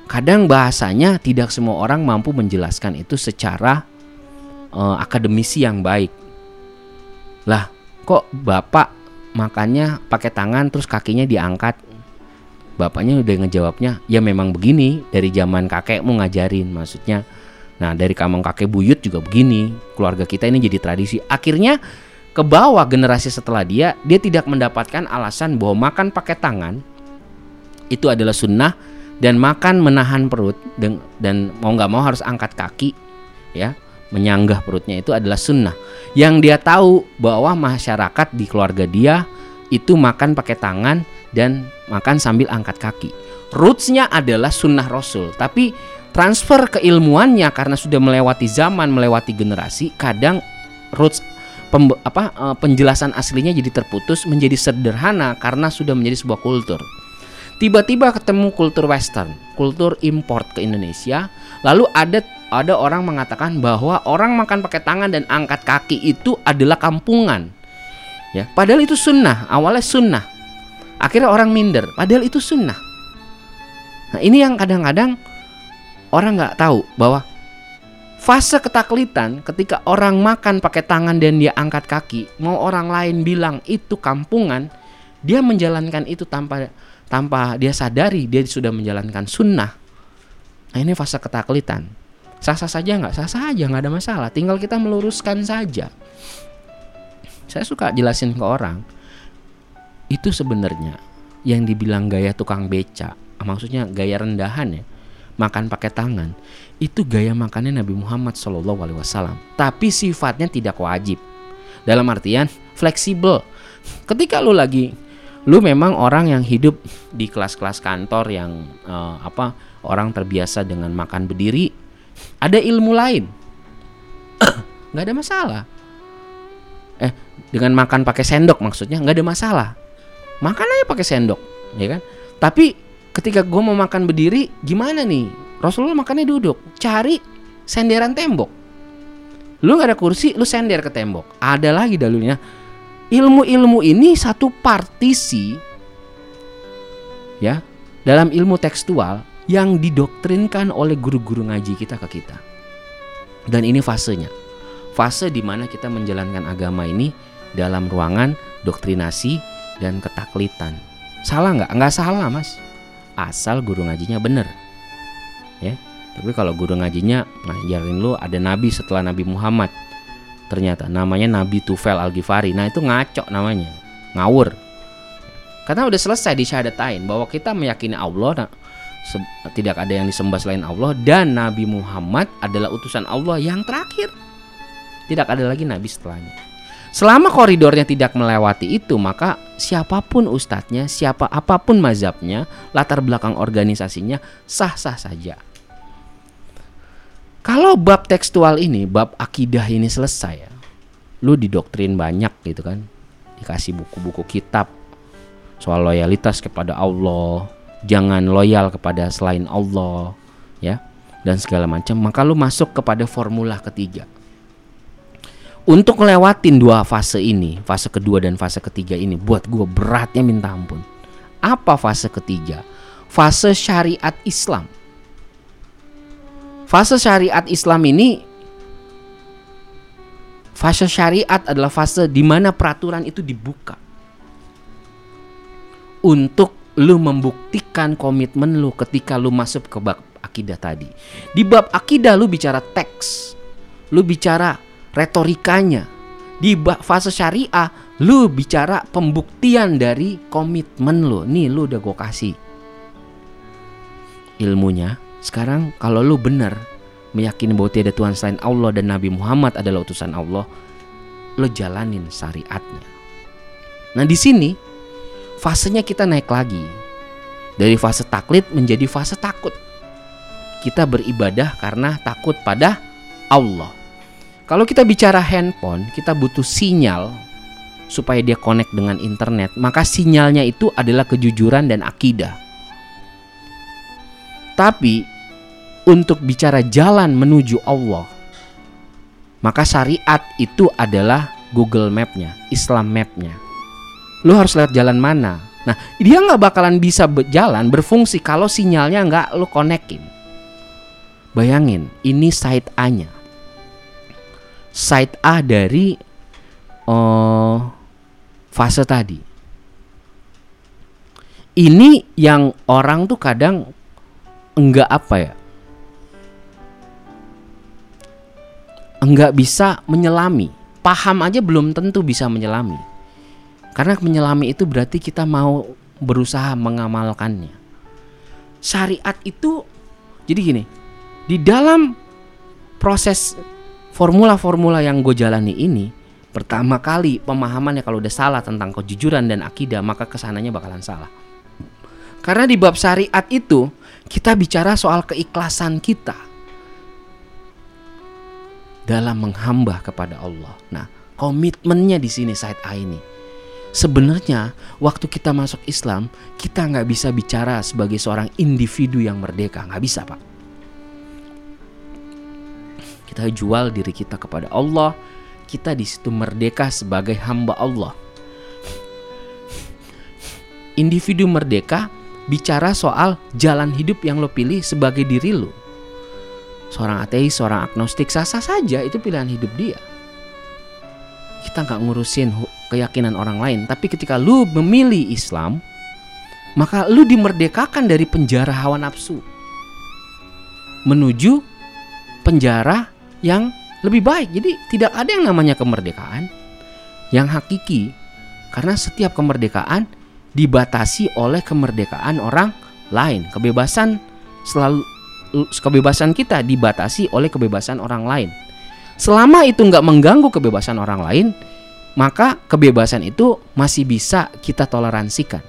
[SPEAKER 1] Kadang bahasanya tidak semua orang mampu menjelaskan itu secara uh, akademisi yang baik. Lah, kok bapak makannya pakai tangan terus kakinya diangkat? Bapaknya udah ngejawabnya, ya memang begini dari zaman kakekmu ngajarin maksudnya. Nah, dari kamang kakek buyut juga begini. Keluarga kita ini jadi tradisi. Akhirnya ke bawah generasi setelah dia, dia tidak mendapatkan alasan bahwa makan pakai tangan itu adalah sunnah dan makan menahan perut dan, dan mau nggak mau harus angkat kaki ya menyanggah perutnya itu adalah sunnah. Yang dia tahu bahwa masyarakat di keluarga dia itu makan pakai tangan dan makan sambil angkat kaki. rootsnya adalah sunnah Rasul, tapi transfer keilmuannya karena sudah melewati zaman, melewati generasi, kadang roots pembe- apa eh, penjelasan aslinya jadi terputus menjadi sederhana karena sudah menjadi sebuah kultur. Tiba-tiba ketemu kultur western, kultur import ke Indonesia, lalu ada ada orang mengatakan bahwa orang makan pakai tangan dan angkat kaki itu adalah kampungan. Ya, padahal itu sunnah, awalnya sunnah. Akhirnya orang minder, padahal itu sunnah. Nah, ini yang kadang-kadang orang nggak tahu bahwa fase ketaklitan ketika orang makan pakai tangan dan dia angkat kaki, mau orang lain bilang itu kampungan, dia menjalankan itu tanpa tanpa dia sadari dia sudah menjalankan sunnah. Nah ini fase ketaklitan. Sah-sah saja nggak? Sah-sah aja nggak ada masalah. Tinggal kita meluruskan saja. Saya suka jelasin ke orang. Itu sebenarnya yang dibilang gaya tukang beca, maksudnya gaya rendahan ya makan pakai tangan itu gaya makannya Nabi Muhammad Wasallam tapi sifatnya tidak wajib dalam artian fleksibel ketika lu lagi lu memang orang yang hidup di kelas-kelas kantor yang uh, apa orang terbiasa dengan makan berdiri ada ilmu lain. (coughs) Nggak ada masalah. Eh dengan makan pakai sendok maksudnya nggak ada masalah. Makan aja pakai sendok ya kan? Tapi ketika gue mau makan berdiri gimana nih? Rasulullah makannya duduk cari senderan tembok. Lu gak ada kursi lu sender ke tembok. Ada lagi dalilnya. Ilmu-ilmu ini satu partisi ya dalam ilmu tekstual yang didoktrinkan oleh guru-guru ngaji kita ke kita. Dan ini fasenya. Fase di mana kita menjalankan agama ini dalam ruangan doktrinasi dan ketaklitan. Salah nggak? Nggak salah mas. Asal guru ngajinya bener. Ya. Tapi kalau guru ngajinya ngajarin lu ada nabi setelah Nabi Muhammad. Ternyata namanya Nabi Tufel Al Ghifari nah itu ngaco namanya. Ngawur. Karena udah selesai di syahadatain bahwa kita meyakini Allah nah, tidak ada yang disembah selain Allah dan Nabi Muhammad adalah utusan Allah yang terakhir tidak ada lagi nabi setelahnya Selama koridornya tidak melewati itu, maka siapa pun ustadznya, siapa apa pun mazhabnya, latar belakang organisasinya sah-sah saja. Kalau bab tekstual ini, bab akidah ini selesai ya. Lu didoktrin banyak gitu kan. Dikasih buku-buku kitab soal loyalitas kepada Allah, jangan loyal kepada selain Allah, ya. Dan segala macam, maka lu masuk kepada formula ketiga untuk ngelewatin dua fase ini, fase kedua dan fase ketiga ini, buat gue beratnya minta ampun. Apa fase ketiga? Fase syariat Islam. Fase syariat Islam ini, fase syariat adalah fase di mana peraturan itu dibuka untuk lu membuktikan komitmen lu ketika lu masuk ke bab akidah tadi. Di bab akidah lu bicara teks, lu bicara retorikanya. Di fase syariah, lu bicara pembuktian dari komitmen lu. Nih lu udah gue kasih ilmunya. Sekarang kalau lu benar meyakini bahwa tiada Tuhan selain Allah dan Nabi Muhammad adalah utusan Allah, lu jalanin syariatnya. Nah di sini fasenya kita naik lagi dari fase taklid menjadi fase takut. Kita beribadah karena takut pada Allah. Kalau kita bicara handphone, kita butuh sinyal supaya dia connect dengan internet, maka sinyalnya itu adalah kejujuran dan akidah. Tapi untuk bicara jalan menuju Allah, maka syariat itu adalah Google Map-nya, Islam Map-nya. Lu harus lihat jalan mana. Nah, dia nggak bakalan bisa berjalan berfungsi kalau sinyalnya nggak lu konekin. Bayangin, ini site A-nya side A dari uh, fase tadi. Ini yang orang tuh kadang enggak apa ya? Enggak bisa menyelami. Paham aja belum tentu bisa menyelami. Karena menyelami itu berarti kita mau berusaha mengamalkannya. Syariat itu jadi gini, di dalam proses formula-formula yang gue jalani ini pertama kali pemahamannya kalau udah salah tentang kejujuran dan akidah maka ke sananya bakalan salah Karena di bab syariat itu kita bicara soal keikhlasan kita dalam menghamba kepada Allah. Nah, komitmennya di sini Said A ini. Sebenarnya waktu kita masuk Islam kita nggak bisa bicara sebagai seorang individu yang merdeka, nggak bisa pak. Kita jual diri kita kepada Allah, kita di situ merdeka sebagai hamba Allah. Individu merdeka bicara soal jalan hidup yang lo pilih sebagai diri lo. Seorang ateis, seorang agnostik sah-sah saja itu pilihan hidup dia. Kita nggak ngurusin keyakinan orang lain, tapi ketika lu memilih Islam, maka lu dimerdekakan dari penjara hawa nafsu menuju penjara yang lebih baik. Jadi tidak ada yang namanya kemerdekaan yang hakiki karena setiap kemerdekaan dibatasi oleh kemerdekaan orang lain. Kebebasan selalu kebebasan kita dibatasi oleh kebebasan orang lain. Selama itu nggak mengganggu kebebasan orang lain, maka kebebasan itu masih bisa kita toleransikan.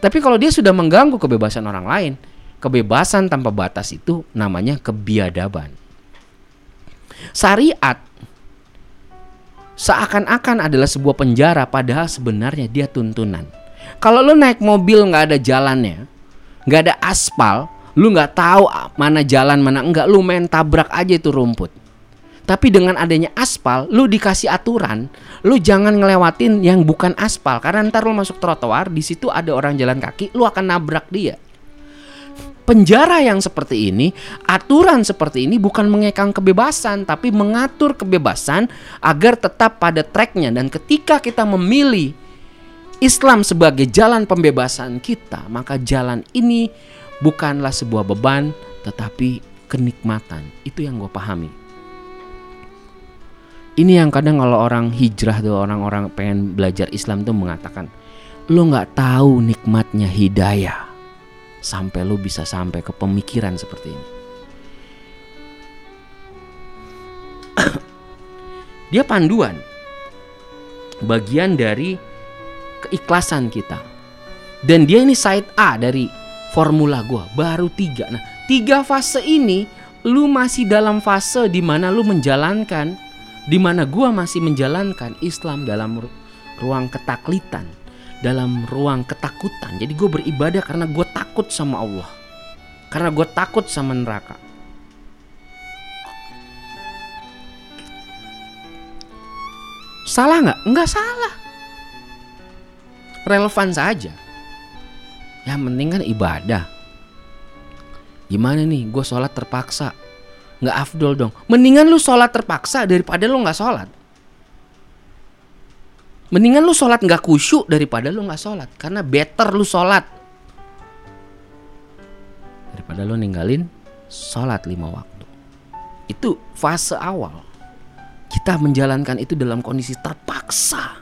[SPEAKER 1] Tapi kalau dia sudah mengganggu kebebasan orang lain, kebebasan tanpa batas itu namanya kebiadaban. Syariat seakan-akan adalah sebuah penjara padahal sebenarnya dia tuntunan. Kalau lu naik mobil nggak ada jalannya, nggak ada aspal, lu nggak tahu mana jalan mana enggak, lu main tabrak aja itu rumput. Tapi dengan adanya aspal, lu dikasih aturan, lu jangan ngelewatin yang bukan aspal karena ntar lu masuk trotoar, di situ ada orang jalan kaki, lu akan nabrak dia. Penjara yang seperti ini, aturan seperti ini bukan mengekang kebebasan, tapi mengatur kebebasan agar tetap pada tracknya. Dan ketika kita memilih Islam sebagai jalan pembebasan kita, maka jalan ini bukanlah sebuah beban, tetapi kenikmatan. Itu yang gue pahami. Ini yang kadang kalau orang hijrah tuh orang-orang pengen belajar Islam tuh mengatakan, lo nggak tahu nikmatnya hidayah sampai lo bisa sampai ke pemikiran seperti ini. (coughs) Dia panduan, bagian dari keikhlasan kita. Dan dia ini side A dari formula gue baru tiga. Nah tiga fase ini lu masih dalam fase di mana lu menjalankan, di mana gue masih menjalankan Islam dalam ruang ketaklitan, dalam ruang ketakutan. Jadi gue beribadah karena gue takut sama Allah, karena gue takut sama neraka. Salah nggak? Nggak salah relevan saja. Yang penting kan ibadah. Gimana nih, gue sholat terpaksa, nggak afdol dong. Mendingan lu sholat terpaksa daripada lu nggak sholat. Mendingan lu sholat nggak kusyuk daripada lu nggak sholat, karena better lu sholat daripada lu ninggalin sholat lima waktu. Itu fase awal. Kita menjalankan itu dalam kondisi terpaksa.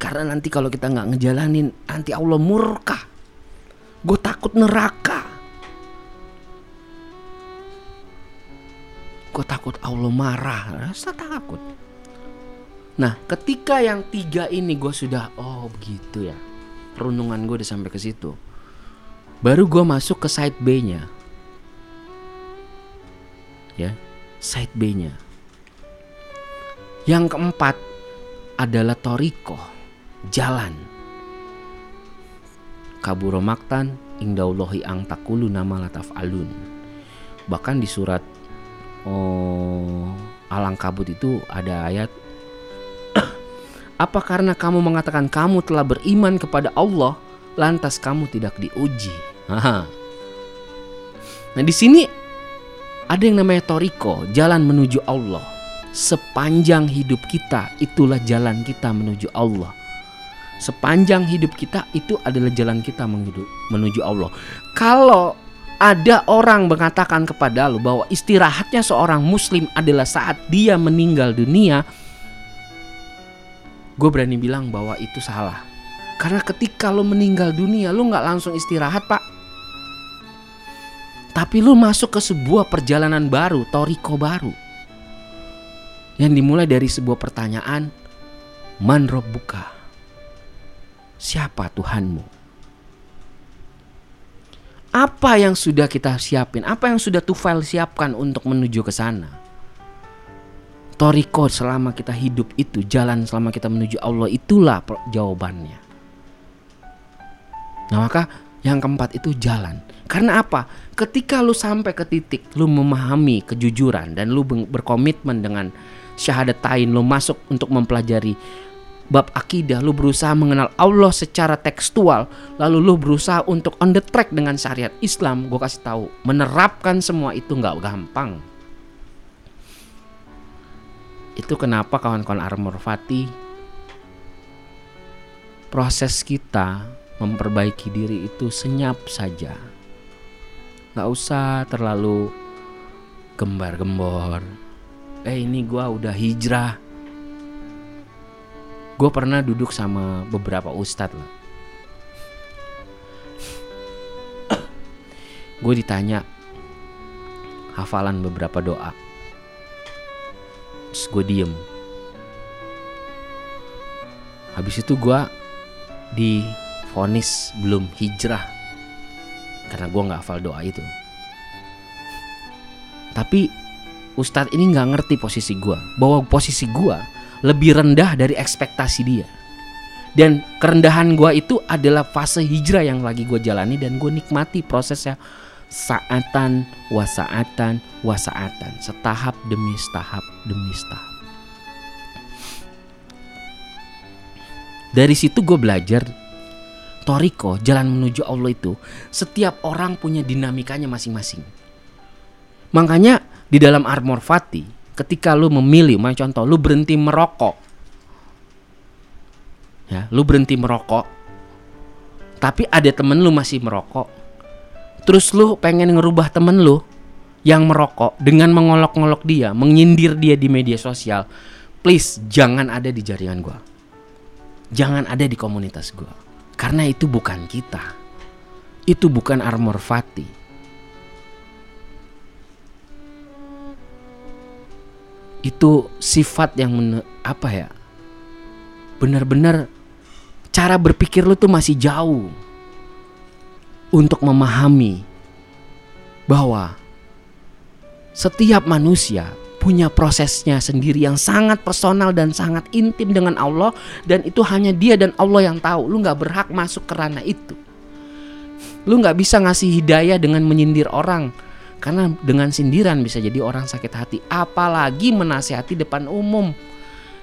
[SPEAKER 1] Karena nanti kalau kita nggak ngejalanin, nanti Allah murka. Gue takut neraka. Gue takut Allah marah. Rasa takut. Nah, ketika yang tiga ini gue sudah, oh begitu ya. Perundungan gue udah sampai ke situ. Baru gue masuk ke side B-nya. Ya, side B-nya. Yang keempat adalah toriko jalan. Kaburo maktan ingdaullahi ang takulu nama lataf alun. Bahkan di surat oh, Alang Kabut itu ada ayat (coughs) Apa karena kamu mengatakan kamu telah beriman kepada Allah lantas kamu tidak diuji? Nah di sini ada yang namanya toriko, jalan menuju Allah. Sepanjang hidup kita itulah jalan kita menuju Allah sepanjang hidup kita itu adalah jalan kita menuju, Allah. Kalau ada orang mengatakan kepada lu bahwa istirahatnya seorang muslim adalah saat dia meninggal dunia, gue berani bilang bahwa itu salah. Karena ketika lu meninggal dunia, lu nggak langsung istirahat pak. Tapi lu masuk ke sebuah perjalanan baru, toriko baru. Yang dimulai dari sebuah pertanyaan, Man buka siapa Tuhanmu? Apa yang sudah kita siapin? Apa yang sudah Tufail siapkan untuk menuju ke sana? Toriko selama kita hidup itu, jalan selama kita menuju Allah itulah jawabannya. Nah maka yang keempat itu jalan. Karena apa? Ketika lu sampai ke titik lu memahami kejujuran dan lu berkomitmen dengan syahadatain lu masuk untuk mempelajari bab akidah, lu berusaha mengenal Allah secara tekstual, lalu lu berusaha untuk on the track dengan syariat Islam, gue kasih tahu, menerapkan semua itu nggak gampang. Itu kenapa kawan-kawan Armor Fati proses kita memperbaiki diri itu senyap saja. Nggak usah terlalu gembar-gembor. Eh ini gua udah hijrah gue pernah duduk sama beberapa ustadz lah. Gue ditanya hafalan beberapa doa. Terus gue diem. Habis itu gue di vonis belum hijrah karena gue nggak hafal doa itu. Tapi ustadz ini nggak ngerti posisi gue bahwa posisi gue lebih rendah dari ekspektasi dia. Dan kerendahan gue itu adalah fase hijrah yang lagi gue jalani dan gue nikmati prosesnya saatan wasaatan wasaatan setahap demi setahap demi setahap. Dari situ gue belajar Toriko jalan menuju Allah itu setiap orang punya dinamikanya masing-masing. Makanya di dalam Armor Fati ketika lu memilih, main contoh, lu berhenti merokok, ya, lu berhenti merokok, tapi ada temen lu masih merokok, terus lu pengen ngerubah temen lu yang merokok dengan mengolok-ngolok dia, menyindir dia di media sosial, please jangan ada di jaringan gua, jangan ada di komunitas gua, karena itu bukan kita, itu bukan armor Fatih itu sifat yang apa ya? Benar-benar cara berpikir lu tuh masih jauh untuk memahami bahwa setiap manusia punya prosesnya sendiri yang sangat personal dan sangat intim dengan Allah dan itu hanya dia dan Allah yang tahu. Lu nggak berhak masuk ke ranah itu. Lu nggak bisa ngasih hidayah dengan menyindir orang karena dengan sindiran bisa jadi orang sakit hati, apalagi menasihati depan umum.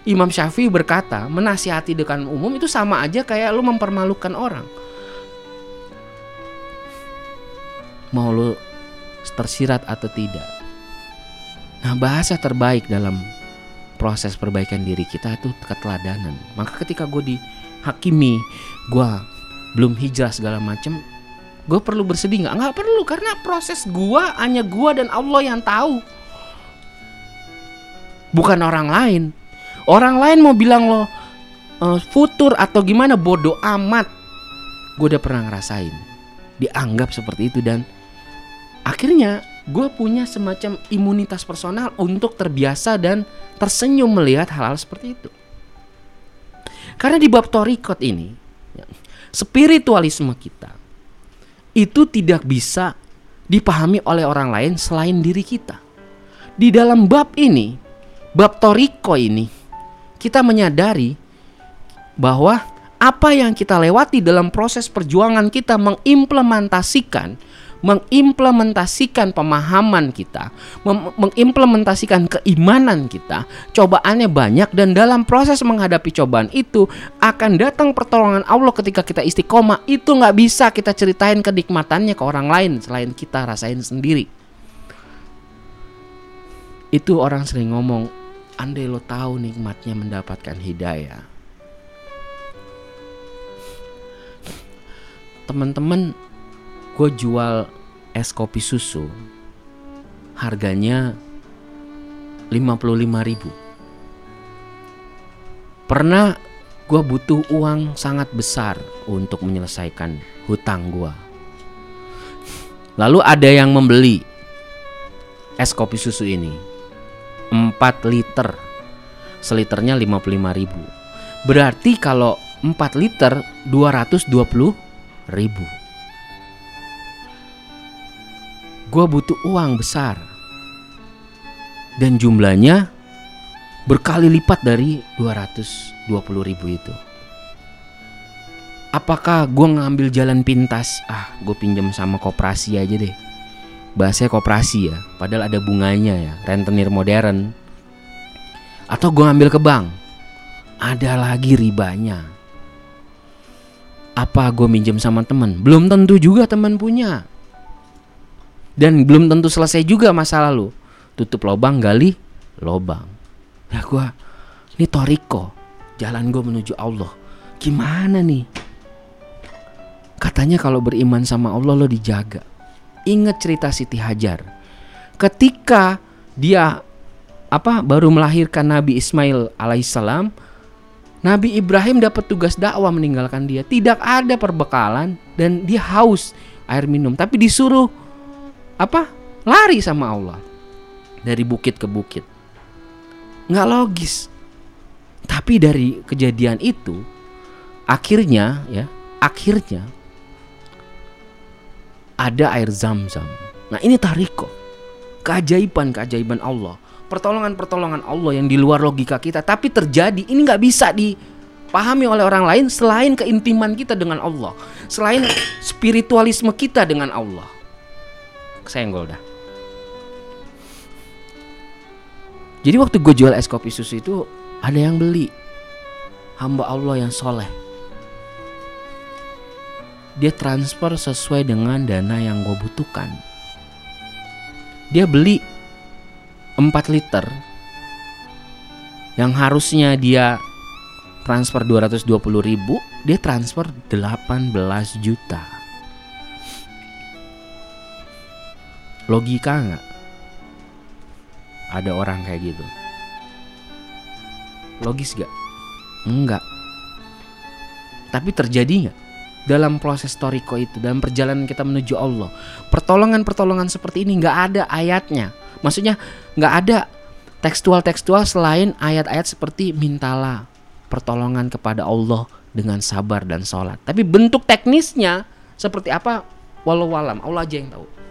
[SPEAKER 1] Imam Syafi'i berkata, menasihati depan umum itu sama aja kayak lu mempermalukan orang. Mau lu tersirat atau tidak. Nah, bahasa terbaik dalam proses perbaikan diri kita itu keteladanan. Maka ketika gue dihakimi, gue belum hijrah segala macam, gue perlu bersedih nggak? Nggak perlu karena proses gue hanya gue dan Allah yang tahu. Bukan orang lain. Orang lain mau bilang lo uh, futur atau gimana bodoh amat. Gue udah pernah ngerasain. Dianggap seperti itu dan akhirnya gue punya semacam imunitas personal untuk terbiasa dan tersenyum melihat hal-hal seperti itu. Karena di bab torikot ini ya, spiritualisme kita itu tidak bisa dipahami oleh orang lain selain diri kita. Di dalam bab ini, bab toriko ini, kita menyadari bahwa apa yang kita lewati dalam proses perjuangan kita mengimplementasikan mengimplementasikan pemahaman kita, mengimplementasikan keimanan kita, cobaannya banyak dan dalam proses menghadapi cobaan itu akan datang pertolongan Allah ketika kita istiqomah. Itu nggak bisa kita ceritain kenikmatannya ke orang lain selain kita rasain sendiri. Itu orang sering ngomong, andai lo tahu nikmatnya mendapatkan hidayah. Teman-teman gue jual es kopi susu. Harganya 55 ribu. Pernah gue butuh uang sangat besar untuk menyelesaikan hutang gue lalu ada yang membeli es kopi susu ini. 4 liter. Seliternya 55 ribu. Berarti kalau 4 liter 220 ribu gue butuh uang besar dan jumlahnya berkali lipat dari 220 ribu itu. Apakah gue ngambil jalan pintas? Ah, gue pinjam sama koperasi aja deh. Bahasanya koperasi ya, padahal ada bunganya ya, rentenir modern. Atau gue ngambil ke bank, ada lagi ribanya. Apa gue minjem sama temen? Belum tentu juga teman punya. Dan belum tentu selesai juga masa lalu. Tutup lobang, gali lobang. Ya gue, ini Toriko, jalan gue menuju Allah. Gimana nih? Katanya kalau beriman sama Allah lo dijaga. Ingat cerita Siti Hajar. Ketika dia apa baru melahirkan Nabi Ismail alaihissalam, Nabi Ibrahim dapat tugas dakwah meninggalkan dia. Tidak ada perbekalan dan dia haus air minum, tapi disuruh apa? Lari sama Allah dari bukit ke bukit nggak logis. Tapi dari kejadian itu akhirnya ya, akhirnya ada air zam-zam. Nah, ini tariko. Keajaiban-keajaiban Allah. Pertolongan-pertolongan Allah yang di luar logika kita tapi terjadi. Ini nggak bisa dipahami oleh orang lain selain keintiman kita dengan Allah, selain spiritualisme kita dengan Allah. Senggol dah. Jadi waktu gue jual es kopi susu itu ada yang beli hamba Allah yang soleh. Dia transfer sesuai dengan dana yang gue butuhkan. Dia beli 4 liter yang harusnya dia transfer 220 ribu dia transfer 18 juta logika nggak? Ada orang kayak gitu. Logis gak enggak tapi terjadi nggak? Dalam proses toriko itu dalam perjalanan kita menuju Allah pertolongan-pertolongan seperti ini nggak ada ayatnya. Maksudnya nggak ada tekstual-tekstual selain ayat-ayat seperti mintalah pertolongan kepada Allah dengan sabar dan sholat. Tapi bentuk teknisnya seperti apa? Walau walam Allah aja yang tahu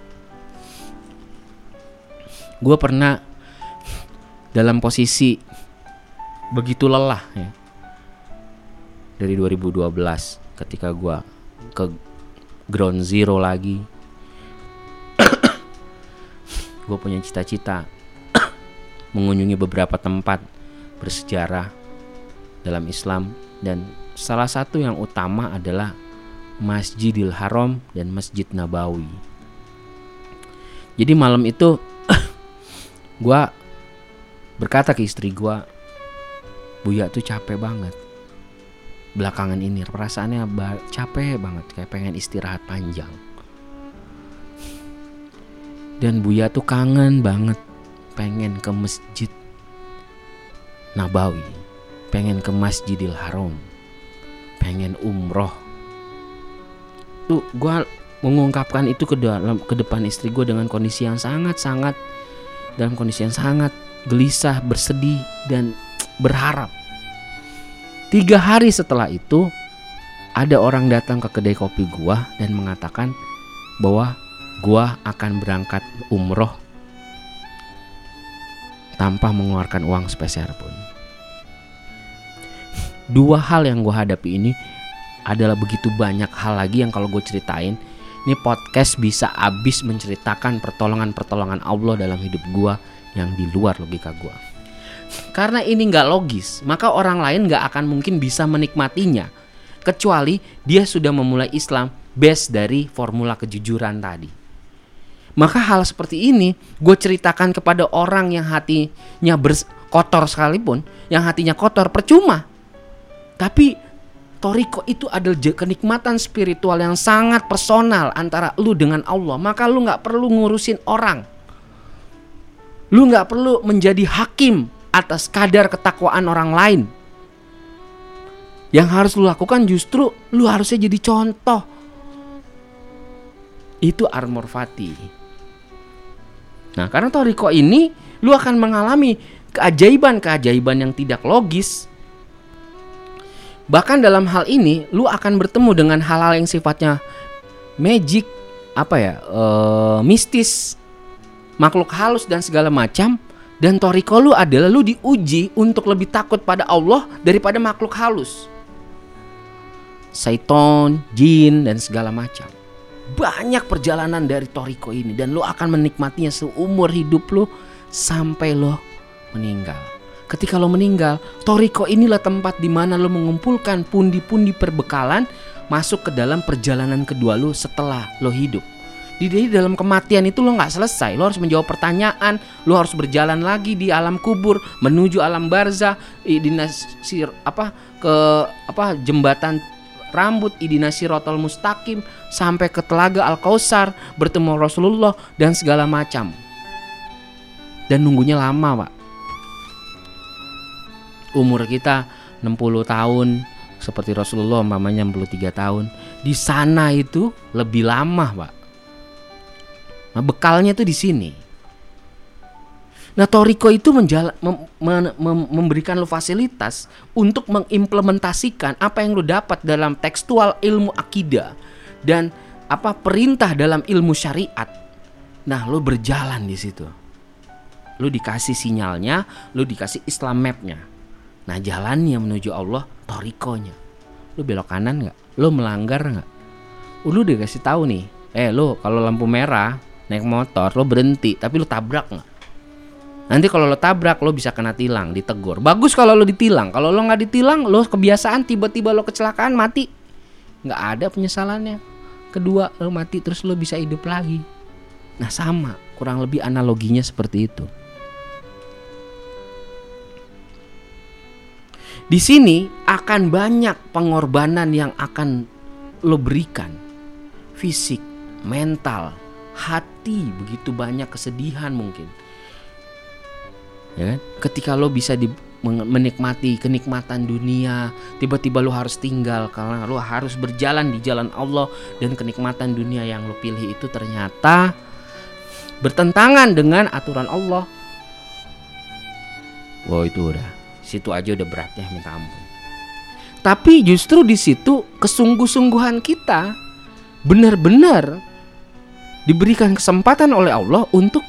[SPEAKER 1] gue pernah dalam posisi begitu lelah ya dari 2012 ketika gua ke ground zero lagi (coughs) gue punya cita-cita (coughs) mengunjungi beberapa tempat bersejarah dalam Islam dan salah satu yang utama adalah Masjidil Haram dan Masjid Nabawi. Jadi malam itu (coughs) gue berkata ke istri gue Buya tuh capek banget. Belakangan ini perasaannya capek banget kayak pengen istirahat panjang. Dan Buya tuh kangen banget pengen ke masjid Nabawi pengen ke Masjidil Haram pengen umroh. Tuh gue mengungkapkan itu ke dalam ke depan istri gue dengan kondisi yang sangat sangat dalam kondisi yang sangat gelisah, bersedih, dan berharap. Tiga hari setelah itu, ada orang datang ke kedai kopi gua dan mengatakan bahwa gua akan berangkat umroh tanpa mengeluarkan uang spesial pun. Dua hal yang gua hadapi ini adalah begitu banyak hal lagi yang kalau gue ceritain ini podcast bisa habis menceritakan pertolongan-pertolongan Allah dalam hidup gua yang di luar logika gue. Karena ini nggak logis, maka orang lain nggak akan mungkin bisa menikmatinya. Kecuali dia sudah memulai Islam base dari formula kejujuran tadi. Maka hal seperti ini gue ceritakan kepada orang yang hatinya kotor sekalipun, yang hatinya kotor percuma. Tapi Toriko itu adalah kenikmatan spiritual yang sangat personal antara lu dengan Allah. Maka lu nggak perlu ngurusin orang. Lu nggak perlu menjadi hakim atas kadar ketakwaan orang lain. Yang harus lu lakukan justru lu harusnya jadi contoh. Itu armor fati. Nah, karena toriko ini lu akan mengalami keajaiban-keajaiban yang tidak logis. Bahkan dalam hal ini lu akan bertemu dengan hal-hal yang sifatnya magic apa ya eh, mistis makhluk halus dan segala macam. Dan toriko lu adalah lu diuji untuk lebih takut pada Allah daripada makhluk halus. Saiton, jin dan segala macam. Banyak perjalanan dari toriko ini dan lu akan menikmatinya seumur hidup lu sampai lo meninggal ketika lo meninggal toriko inilah tempat di mana lo mengumpulkan pundi-pundi perbekalan masuk ke dalam perjalanan kedua lo setelah lo hidup. Di dalam kematian itu lo nggak selesai. Lo harus menjawab pertanyaan lo harus berjalan lagi di alam kubur menuju alam barzah dinasir apa ke apa jembatan rambut idina sirotol mustaqim sampai ke telaga al kausar bertemu Rasulullah dan segala macam. Dan nunggunya lama pak umur kita 60 tahun seperti Rasulullah umpamanya 63 tahun di sana itu lebih lama pak nah bekalnya itu di sini Nah, Toriko itu menjala, mem, mem, mem, memberikan lo fasilitas untuk mengimplementasikan apa yang lo dapat dalam tekstual ilmu akidah dan apa perintah dalam ilmu syariat. Nah, lo berjalan di situ. Lo dikasih sinyalnya, lo dikasih Islam mapnya. Nah, jalannya menuju Allah, Torikonya. Lo belok kanan nggak? Lo melanggar nggak? Lo dikasih tahu nih, eh lo kalau lampu merah naik motor lo berhenti, tapi lo tabrak nggak? Nanti kalau lo tabrak lo bisa kena tilang, ditegur. Bagus kalau lo ditilang. Kalau lo nggak ditilang, lo kebiasaan tiba-tiba lo kecelakaan mati. Nggak ada penyesalannya. Kedua lo mati terus lo bisa hidup lagi. Nah sama, kurang lebih analoginya seperti itu. Di sini akan banyak pengorbanan yang akan lo berikan. Fisik, mental, hati, begitu banyak kesedihan mungkin ya kan? Ketika lo bisa di, menikmati kenikmatan dunia, tiba-tiba lo harus tinggal karena lo harus berjalan di jalan Allah dan kenikmatan dunia yang lo pilih itu ternyata bertentangan dengan aturan Allah. Wow itu udah, situ aja udah beratnya minta ampun. Tapi justru di situ kesungguh-sungguhan kita benar-benar diberikan kesempatan oleh Allah untuk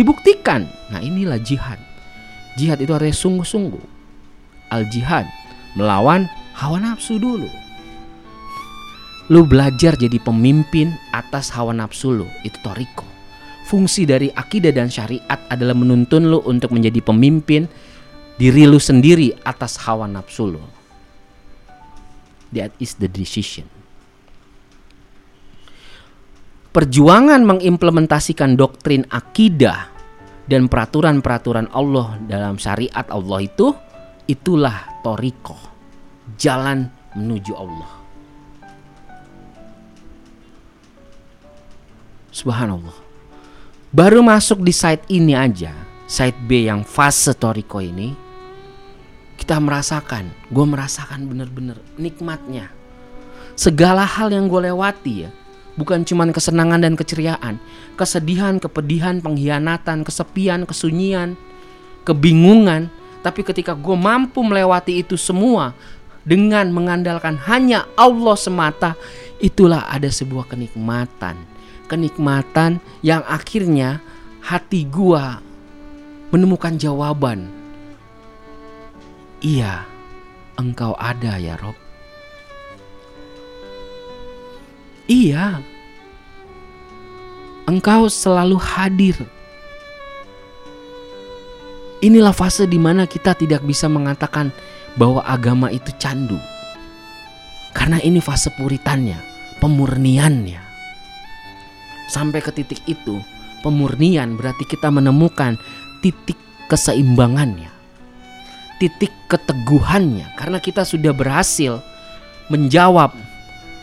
[SPEAKER 1] dibuktikan. Nah inilah jihad. Jihad itu artinya sungguh-sungguh. Al-jihad melawan hawa nafsu dulu. Lu belajar jadi pemimpin atas hawa nafsu lu, itu toriko. Fungsi dari akidah dan syariat adalah menuntun lu untuk menjadi pemimpin diri lu sendiri atas hawa nafsu lu. That is the decision. Perjuangan mengimplementasikan doktrin akidah dan peraturan-peraturan Allah dalam syariat Allah itu itulah toriko jalan menuju Allah Subhanallah baru masuk di site ini aja site B yang fase toriko ini kita merasakan gue merasakan bener-bener nikmatnya segala hal yang gue lewati ya bukan cuma kesenangan dan keceriaan, kesedihan, kepedihan, pengkhianatan, kesepian, kesunyian, kebingungan. Tapi ketika gue mampu melewati itu semua dengan mengandalkan hanya Allah semata, itulah ada sebuah kenikmatan. Kenikmatan yang akhirnya hati gue menemukan jawaban. Iya, engkau ada ya Rob. Iya, engkau selalu hadir. Inilah fase di mana kita tidak bisa mengatakan bahwa agama itu candu. Karena ini fase puritannya, pemurniannya. Sampai ke titik itu, pemurnian berarti kita menemukan titik keseimbangannya. Titik keteguhannya karena kita sudah berhasil menjawab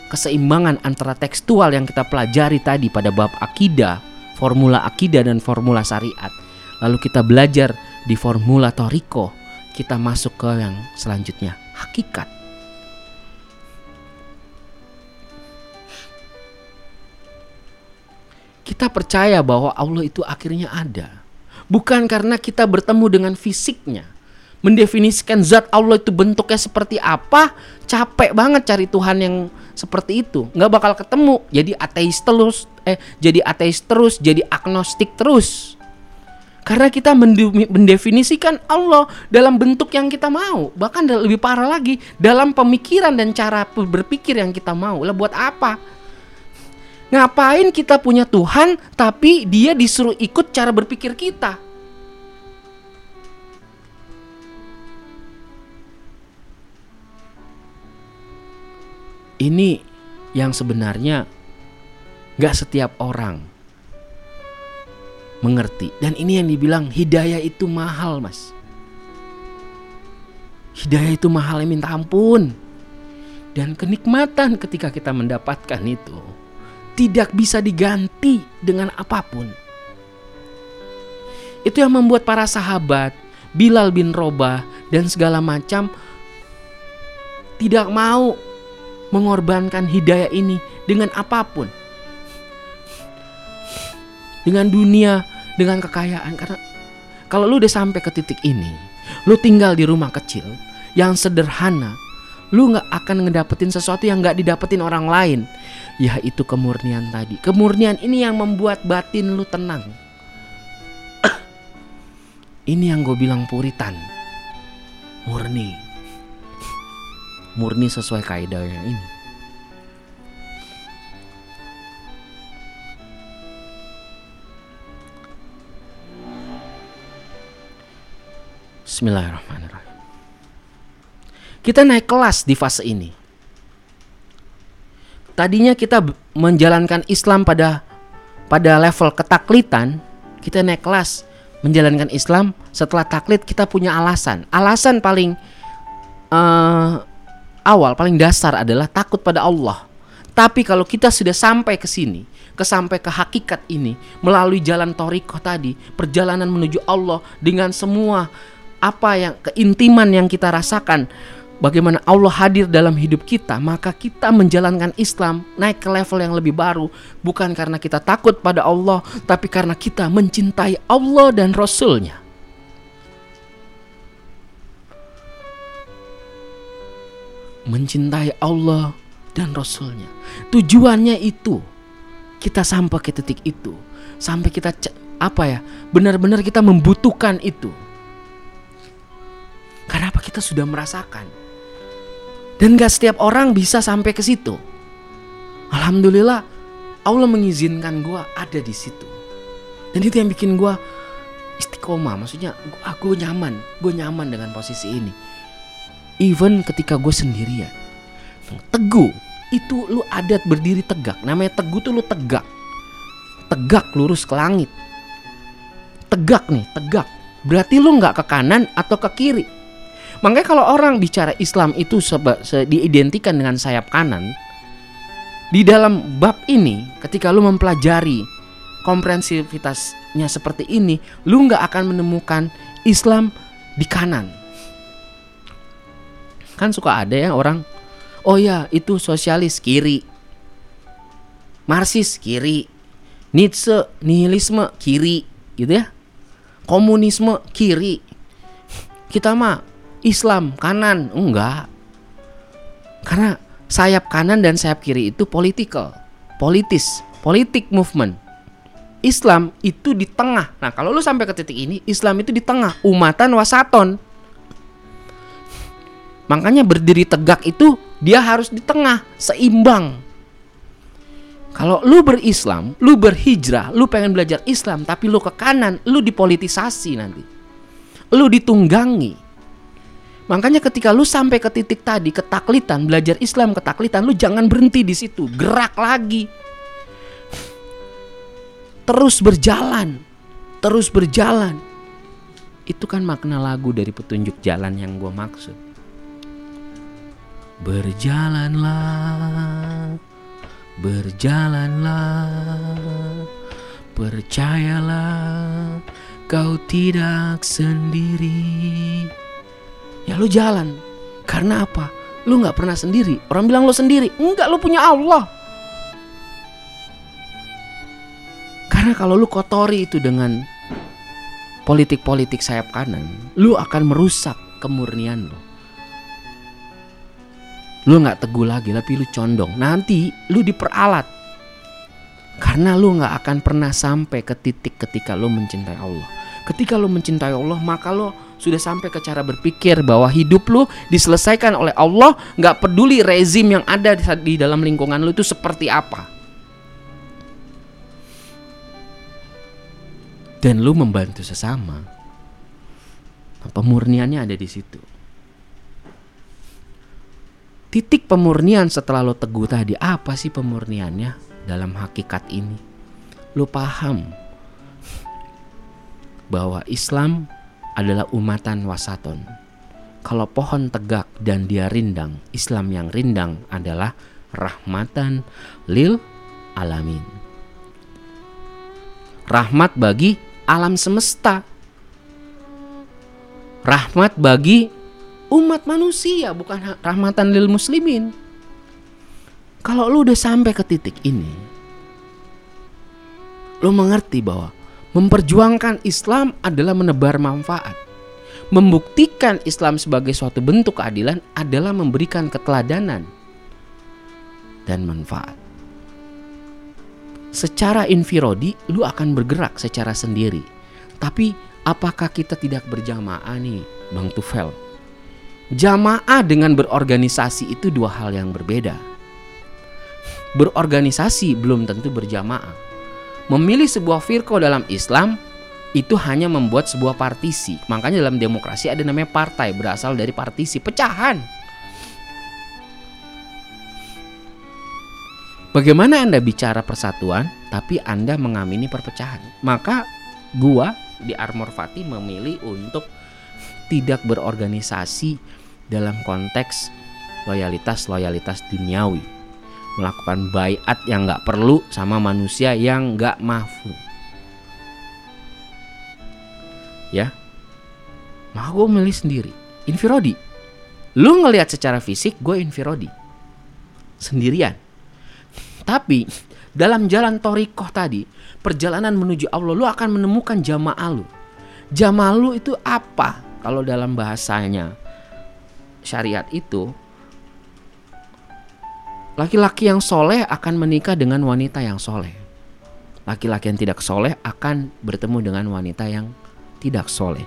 [SPEAKER 1] keseimbangan antara tekstual yang kita pelajari tadi pada bab akidah, formula akidah dan formula syariat. Lalu kita belajar di formula toriko, kita masuk ke yang selanjutnya, hakikat. Kita percaya bahwa Allah itu akhirnya ada. Bukan karena kita bertemu dengan fisiknya. Mendefinisikan zat Allah itu bentuknya seperti apa, capek banget cari Tuhan yang seperti itu, nggak bakal ketemu. Jadi ateis terus, eh jadi ateis terus, jadi agnostik terus. Karena kita mendefinisikan Allah dalam bentuk yang kita mau, bahkan lebih parah lagi dalam pemikiran dan cara berpikir yang kita mau. Lah buat apa? Ngapain kita punya Tuhan tapi dia disuruh ikut cara berpikir kita? Ini yang sebenarnya gak setiap orang mengerti. Dan ini yang dibilang hidayah itu mahal mas. Hidayah itu mahal yang minta ampun. Dan kenikmatan ketika kita mendapatkan itu tidak bisa diganti dengan apa pun. Itu yang membuat para sahabat, Bilal bin Robah dan segala macam tidak mau mengorbankan hidayah ini dengan apa pun. Dengan dunia, dengan kekayaan karena kalau lu udah sampai ke titik ini, lu tinggal di rumah kecil yang sederhana, lu nggak akan ngedapetin sesuatu yang nggak didapetin orang lain, yaitu kemurnian tadi. Kemurnian ini yang membuat batin lu tenang. (coughs) ini yang gue bilang puritan, murni, murni sesuai kaidahnya ini. Bismillahirrahmanirrahim. Kita naik kelas di fase ini. Tadinya kita menjalankan Islam pada pada level ketaklitan, kita naik kelas menjalankan Islam setelah taklid kita punya alasan. Alasan paling uh, awal, paling dasar adalah takut pada Allah. Tapi kalau kita sudah sampai ke sini, ke sampai ke hakikat ini melalui jalan toriko tadi, perjalanan menuju Allah dengan semua apa yang keintiman yang kita rasakan bagaimana Allah hadir dalam hidup kita, maka kita menjalankan Islam naik ke level yang lebih baru, bukan karena kita takut pada Allah, tapi karena kita mencintai Allah dan Rasul-Nya. Mencintai Allah dan Rasul-Nya. Tujuannya itu kita sampai ke titik itu, sampai kita apa ya, benar-benar kita membutuhkan itu. Karena apa kita sudah merasakan. Dan gak setiap orang bisa sampai ke situ. Alhamdulillah Allah mengizinkan gue ada di situ. Dan itu yang bikin gue istiqomah. Maksudnya ah, nyaman. Gue nyaman dengan posisi ini. Even ketika gue sendirian. Teguh. Itu lu adat berdiri tegak. Namanya teguh tuh lu tegak. Tegak lurus ke langit. Tegak nih, tegak. Berarti lu nggak ke kanan atau ke kiri Makanya kalau orang bicara Islam itu diidentikan dengan sayap kanan, di dalam bab ini ketika lu mempelajari komprehensivitasnya seperti ini, lu nggak akan menemukan Islam di kanan. Kan suka ada ya orang, oh ya itu sosialis kiri, Marxis kiri, Nietzsche nihilisme kiri, gitu ya, komunisme kiri. Kita mah Islam kanan. Enggak. Karena sayap kanan dan sayap kiri itu political politis politik movement. Islam itu di tengah. Nah kalau lu sampai ke titik ini Islam itu di tengah umatan wasaton makanya berdiri tegak itu dia harus di tengah seimbang kalau lu berislam, lu berhijrah, lu pengen belajar Islam tapi lu ke kanan, lu dipolitisasi nanti. Lu ditunggangi. Makanya ketika lu sampai ke titik tadi ketaklitan, belajar Islam ketaklitan, lu jangan berhenti di situ, gerak lagi. Terus berjalan. Terus berjalan. Itu kan makna lagu dari petunjuk jalan yang gue maksud. Berjalanlah, berjalanlah, percayalah kau tidak sendiri. Ya lu jalan. Karena apa? Lu nggak pernah sendiri. Orang bilang lu sendiri. Enggak, lu punya Allah. Karena kalau lu kotori itu dengan politik-politik sayap kanan, lu akan merusak kemurnian lu. Lu nggak teguh lagi, tapi lu condong. Nanti lu diperalat. Karena lu nggak akan pernah sampai ke titik ketika lu mencintai Allah. Ketika lu mencintai Allah, maka lu sudah sampai ke cara berpikir bahwa hidup lu diselesaikan oleh Allah, nggak peduli rezim yang ada di dalam lingkungan lu itu seperti apa. Dan lu membantu sesama. Pemurniannya ada di situ titik pemurnian setelah lo teguh tadi. Apa sih pemurniannya dalam hakikat ini? Lo paham bahwa Islam adalah umatan wasaton. Kalau pohon tegak dan dia rindang Islam yang rindang adalah rahmatan lil alamin. Rahmat bagi alam semesta. Rahmat bagi umat manusia bukan rahmatan lil muslimin. Kalau lu udah sampai ke titik ini, lu mengerti bahwa memperjuangkan Islam adalah menebar manfaat. Membuktikan Islam sebagai suatu bentuk keadilan adalah memberikan keteladanan dan manfaat. Secara infirodi, lu akan bergerak secara sendiri. Tapi apakah kita tidak berjamaah nih, Bang Tufel? Jamaah dengan berorganisasi itu dua hal yang berbeda. Berorganisasi belum tentu berjamaah. Memilih sebuah firqo dalam Islam itu hanya membuat sebuah partisi. Makanya dalam demokrasi ada namanya partai berasal dari partisi, pecahan. Bagaimana Anda bicara persatuan tapi Anda mengamini perpecahan? Maka gua di Armor Fati memilih untuk tidak berorganisasi dalam konteks loyalitas-loyalitas duniawi. Melakukan bayat yang nggak perlu sama manusia yang nggak mafu. Ya, maka gue milih sendiri. Infirodi. Lu ngelihat secara fisik gue infirodi. Sendirian. Tapi dalam jalan torikoh tadi, perjalanan menuju Allah, lu akan menemukan jamaah lu. Jamaah lu itu apa? Kalau dalam bahasanya syariat itu laki-laki yang soleh akan menikah dengan wanita yang soleh. Laki-laki yang tidak soleh akan bertemu dengan wanita yang tidak soleh.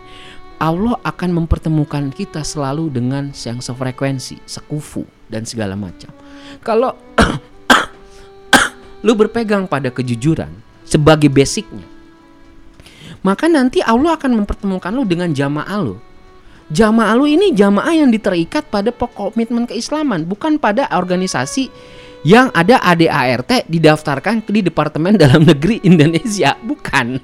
[SPEAKER 1] Allah akan mempertemukan kita selalu dengan yang sefrekuensi, sekufu, dan segala macam. Kalau (coughs) lu berpegang pada kejujuran sebagai basicnya, maka nanti Allah akan mempertemukan lu dengan jamaah lu jamaah lu ini jamaah yang diterikat pada pokok komitmen keislaman, bukan pada organisasi yang ada ADART didaftarkan di Departemen (laughs) Dalam Negeri Indonesia, bukan. (laughs)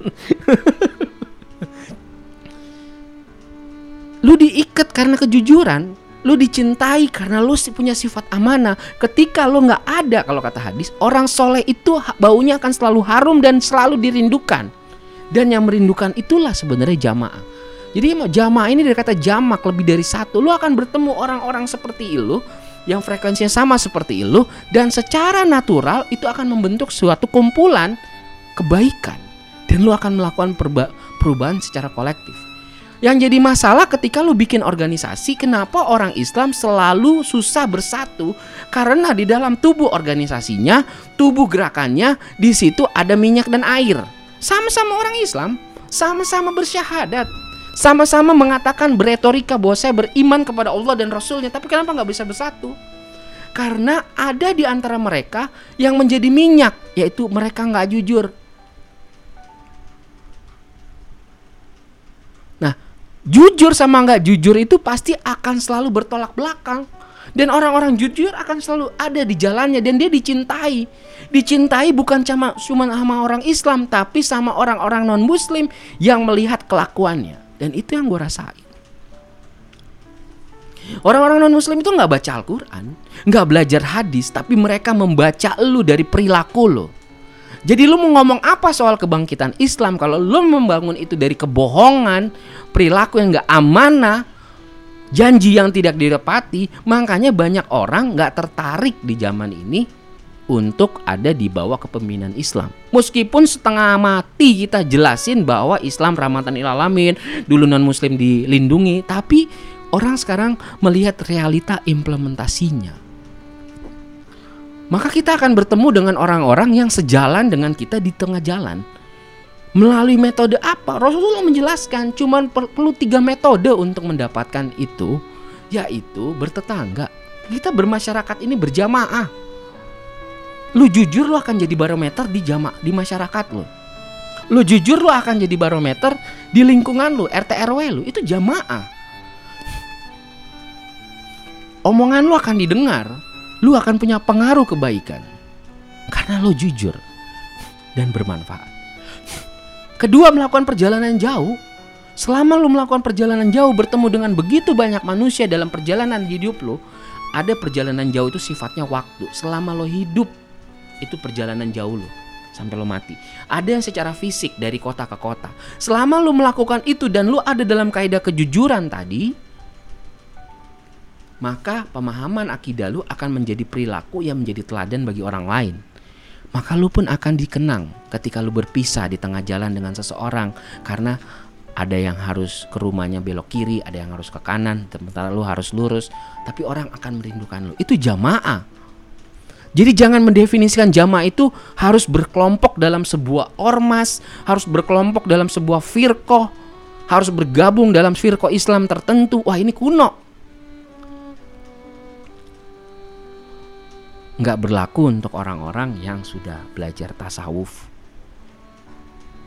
[SPEAKER 1] lu diikat karena kejujuran, lu dicintai karena lu punya sifat amanah. Ketika lu nggak ada, kalau kata hadis, orang soleh itu baunya akan selalu harum dan selalu dirindukan. Dan yang merindukan itulah sebenarnya jamaah. Jadi jamaah ini dari kata jamak lebih dari satu. Lu akan bertemu orang-orang seperti lu yang frekuensinya sama seperti lu dan secara natural itu akan membentuk suatu kumpulan kebaikan dan lu akan melakukan perubahan secara kolektif. Yang jadi masalah ketika lu bikin organisasi, kenapa orang Islam selalu susah bersatu? Karena di dalam tubuh organisasinya, tubuh gerakannya, di situ ada minyak dan air. Sama-sama orang Islam, sama-sama bersyahadat, sama-sama mengatakan beretorika bahwa saya beriman kepada Allah dan Rasulnya tapi kenapa nggak bisa bersatu? Karena ada di antara mereka yang menjadi minyak yaitu mereka nggak jujur. Nah jujur sama nggak jujur itu pasti akan selalu bertolak belakang. Dan orang-orang jujur akan selalu ada di jalannya dan dia dicintai. Dicintai bukan cuma cuma sama orang Islam tapi sama orang-orang non Muslim yang melihat kelakuannya dan itu yang gue rasain. Orang-orang non muslim itu nggak baca Al-Quran, nggak belajar hadis, tapi mereka membaca lu dari perilaku lo. Jadi lu mau ngomong apa soal kebangkitan Islam kalau lu membangun itu dari kebohongan, perilaku yang nggak amanah, janji yang tidak didapati, makanya banyak orang nggak tertarik di zaman ini untuk ada di bawah kepemimpinan Islam. Meskipun setengah mati kita jelasin bahwa Islam rahmatan lil alamin, dulu non muslim dilindungi, tapi orang sekarang melihat realita implementasinya. maka kita akan bertemu dengan orang-orang yang sejalan dengan kita di tengah jalan. Melalui metode apa? Rasulullah menjelaskan cuman perlu tiga metode untuk mendapatkan itu, yaitu bertetangga. Kita bermasyarakat ini berjamaah. Lu jujur lu akan jadi barometer di jama di masyarakat lu. Lu jujur lu akan jadi barometer di lingkungan lu, RT RW lu, itu jamaah. Omongan lu akan didengar, lu akan punya pengaruh kebaikan karena lo jujur dan bermanfaat. Kedua, melakukan perjalanan jauh. Selama lo melakukan perjalanan jauh bertemu dengan begitu banyak manusia dalam perjalanan hidup lo, ada perjalanan jauh itu sifatnya waktu. Selama lo hidup itu perjalanan jauh lo sampai lo mati. Ada yang secara fisik dari kota ke kota. Selama lo melakukan itu dan lo ada dalam kaidah kejujuran tadi, maka pemahaman akidah lu akan menjadi perilaku yang menjadi teladan bagi orang lain. Maka lu pun akan dikenang ketika lu berpisah di tengah jalan dengan seseorang karena ada yang harus ke rumahnya belok kiri, ada yang harus ke kanan, sementara lu harus lurus, tapi orang akan merindukan lu. Itu jamaah. Jadi jangan mendefinisikan jamaah itu harus berkelompok dalam sebuah ormas, harus berkelompok dalam sebuah firqoh, harus bergabung dalam firqoh Islam tertentu. Wah ini kuno. nggak berlaku untuk orang-orang yang sudah belajar tasawuf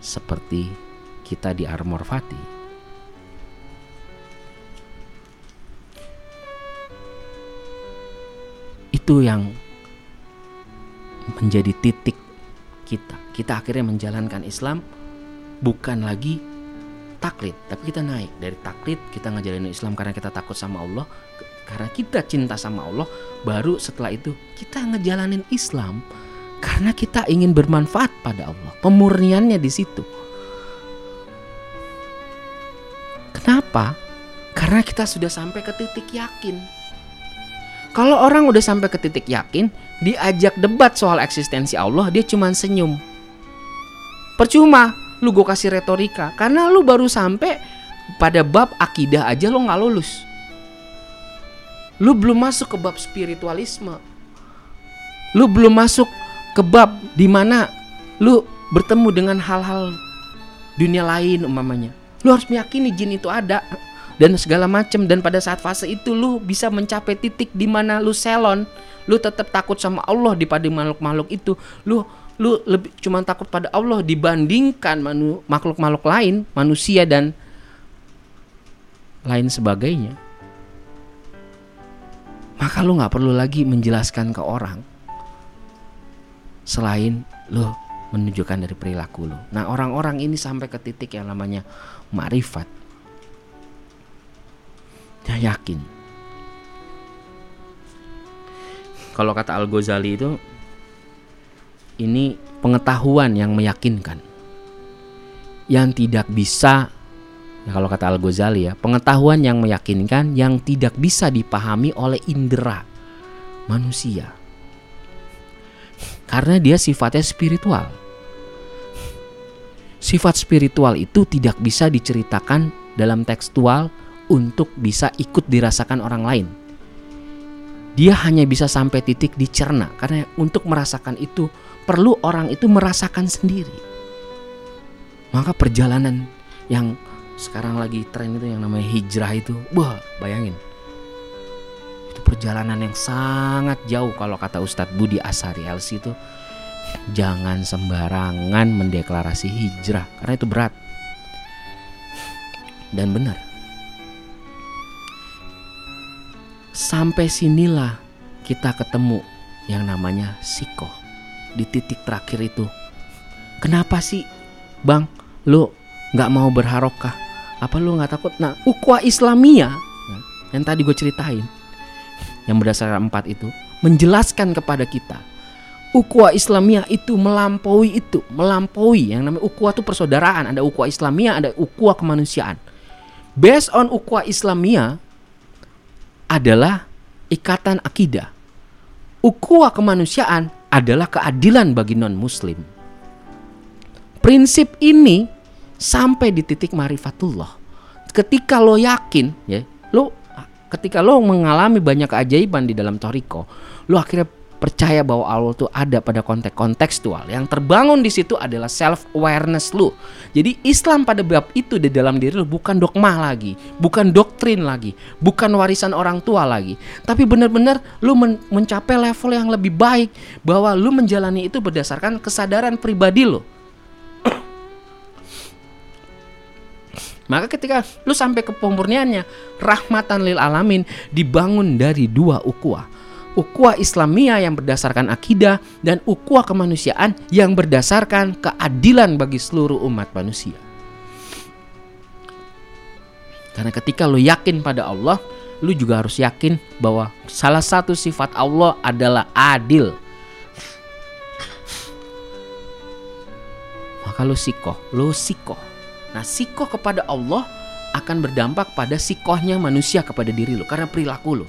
[SPEAKER 1] seperti kita di Armor Fati. Itu yang menjadi titik kita. Kita akhirnya menjalankan Islam bukan lagi taklid, tapi kita naik dari taklid kita ngejalanin Islam karena kita takut sama Allah karena kita cinta sama Allah, baru setelah itu kita ngejalanin Islam karena kita ingin bermanfaat pada Allah. Pemurniannya di situ. Kenapa? Karena kita sudah sampai ke titik yakin. Kalau orang udah sampai ke titik yakin, diajak debat soal eksistensi Allah, dia cuma senyum. Percuma, lu gue kasih retorika, karena lu baru sampai pada bab akidah aja lo nggak lulus. Lu belum masuk ke bab spiritualisme. Lu belum masuk ke bab di mana lu bertemu dengan hal-hal dunia lain umpamanya. Lu harus meyakini jin itu ada dan segala macam dan pada saat fase itu lu bisa mencapai titik di mana lu selon, lu tetap takut sama Allah di pada makhluk-makhluk itu. Lu lu lebih cuma takut pada Allah dibandingkan makhluk-makhluk lain, manusia dan lain sebagainya maka lu nggak perlu lagi menjelaskan ke orang selain lu menunjukkan dari perilaku lu. Nah orang-orang ini sampai ke titik yang namanya marifat. Ya yakin. Kalau kata Al Ghazali itu ini pengetahuan yang meyakinkan yang tidak bisa Ya, kalau kata Al-Ghazali ya, pengetahuan yang meyakinkan yang tidak bisa dipahami oleh indera manusia. Karena dia sifatnya spiritual. Sifat spiritual itu tidak bisa diceritakan dalam tekstual untuk bisa ikut dirasakan orang lain. Dia hanya bisa sampai titik dicerna karena untuk merasakan itu perlu orang itu merasakan sendiri. Maka perjalanan yang sekarang lagi tren itu yang namanya hijrah itu wah bayangin itu perjalanan yang sangat jauh kalau kata Ustadz Budi Asari LC itu jangan sembarangan mendeklarasi hijrah karena itu berat dan benar sampai sinilah kita ketemu yang namanya siko. Di titik terakhir itu. Kenapa sih bang? Lu nggak mau berharokah apa lu nggak takut? Nah ukwa Islamia yang tadi gue ceritain yang berdasarkan empat itu menjelaskan kepada kita ukwa Islamia itu melampaui itu melampaui. Yang namanya ukwa itu persaudaraan. Ada ukwa Islamia ada ukwa kemanusiaan. Based on ukwa Islamia adalah ikatan akidah ukwa kemanusiaan adalah keadilan bagi non muslim prinsip ini sampai di titik marifatullah. Ketika lo yakin, ya, lo ketika lo mengalami banyak keajaiban di dalam toriko, lo akhirnya percaya bahwa Allah tuh ada pada konteks kontekstual. Yang terbangun di situ adalah self awareness lu. Jadi Islam pada bab itu di dalam diri lu bukan dogma lagi, bukan doktrin lagi, bukan warisan orang tua lagi, tapi benar-benar lu men mencapai level yang lebih baik bahwa lu menjalani itu berdasarkan kesadaran pribadi lu. (coughs) Maka ketika lu sampai ke pemurniannya, rahmatan lil alamin dibangun dari dua ukhuwah. Ukhuwah Islamiyah yang berdasarkan akidah dan ukhuwah kemanusiaan yang berdasarkan keadilan bagi seluruh umat manusia. Karena ketika lu yakin pada Allah, lu juga harus yakin bahwa salah satu sifat Allah adalah adil. Maka lu sikoh, lu sikoh Nah, sikoh kepada Allah akan berdampak pada sikohnya manusia kepada diri lo karena perilaku lo.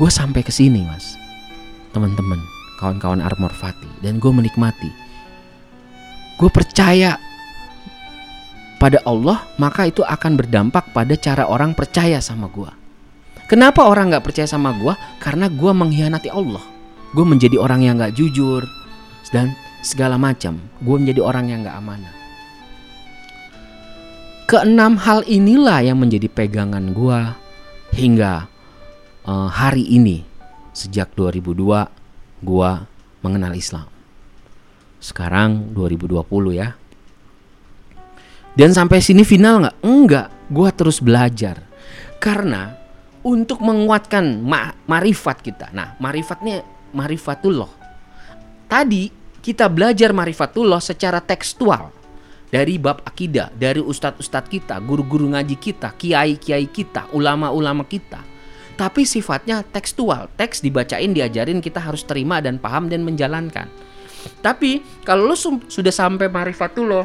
[SPEAKER 1] Gue sampai ke sini, Mas. Teman-teman, kawan-kawan Armor Fati dan gue menikmati. Gue percaya pada Allah, maka itu akan berdampak pada cara orang percaya sama gue. Kenapa orang nggak percaya sama gue? Karena gue mengkhianati Allah. Gue menjadi orang yang nggak jujur dan segala macam. Gue menjadi orang yang nggak amanah. Keenam hal inilah yang menjadi pegangan gua hingga uh, hari ini sejak 2002 gua mengenal Islam. Sekarang 2020 ya. Dan sampai sini final nggak? Enggak, gua terus belajar. Karena untuk menguatkan ma marifat kita. Nah, marifatnya marifatullah. Tadi kita belajar marifatullah secara tekstual dari bab akidah, dari ustadz-ustadz kita, guru-guru ngaji kita, kiai-kiai kita, ulama-ulama kita. Tapi sifatnya tekstual, teks dibacain, diajarin, kita harus terima dan paham dan menjalankan. Tapi kalau lo sudah sampai marifatullah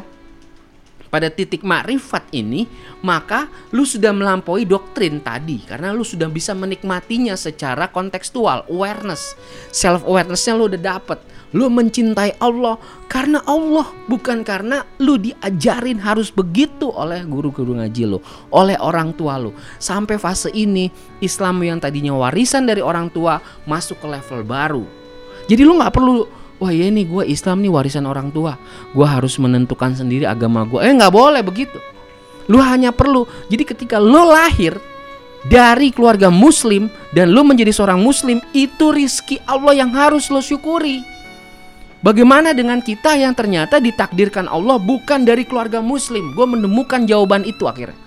[SPEAKER 1] pada titik makrifat ini, maka lu sudah melampaui doktrin tadi. Karena lu sudah bisa menikmatinya secara kontekstual, awareness, self awarenessnya lu udah dapet Lu mencintai Allah karena Allah, bukan karena lu diajarin harus begitu oleh guru-guru ngaji lu, oleh orang tua lu. Sampai fase ini, Islam yang tadinya warisan dari orang tua masuk ke level baru. Jadi lu nggak perlu Wah ya ini gue Islam nih warisan orang tua Gue harus menentukan sendiri agama gue Eh nggak boleh begitu Lu hanya perlu Jadi ketika lu lahir dari keluarga muslim dan lu menjadi seorang muslim itu rizki Allah yang harus lo syukuri Bagaimana dengan kita yang ternyata ditakdirkan Allah bukan dari keluarga muslim? Gue menemukan jawaban itu akhirnya.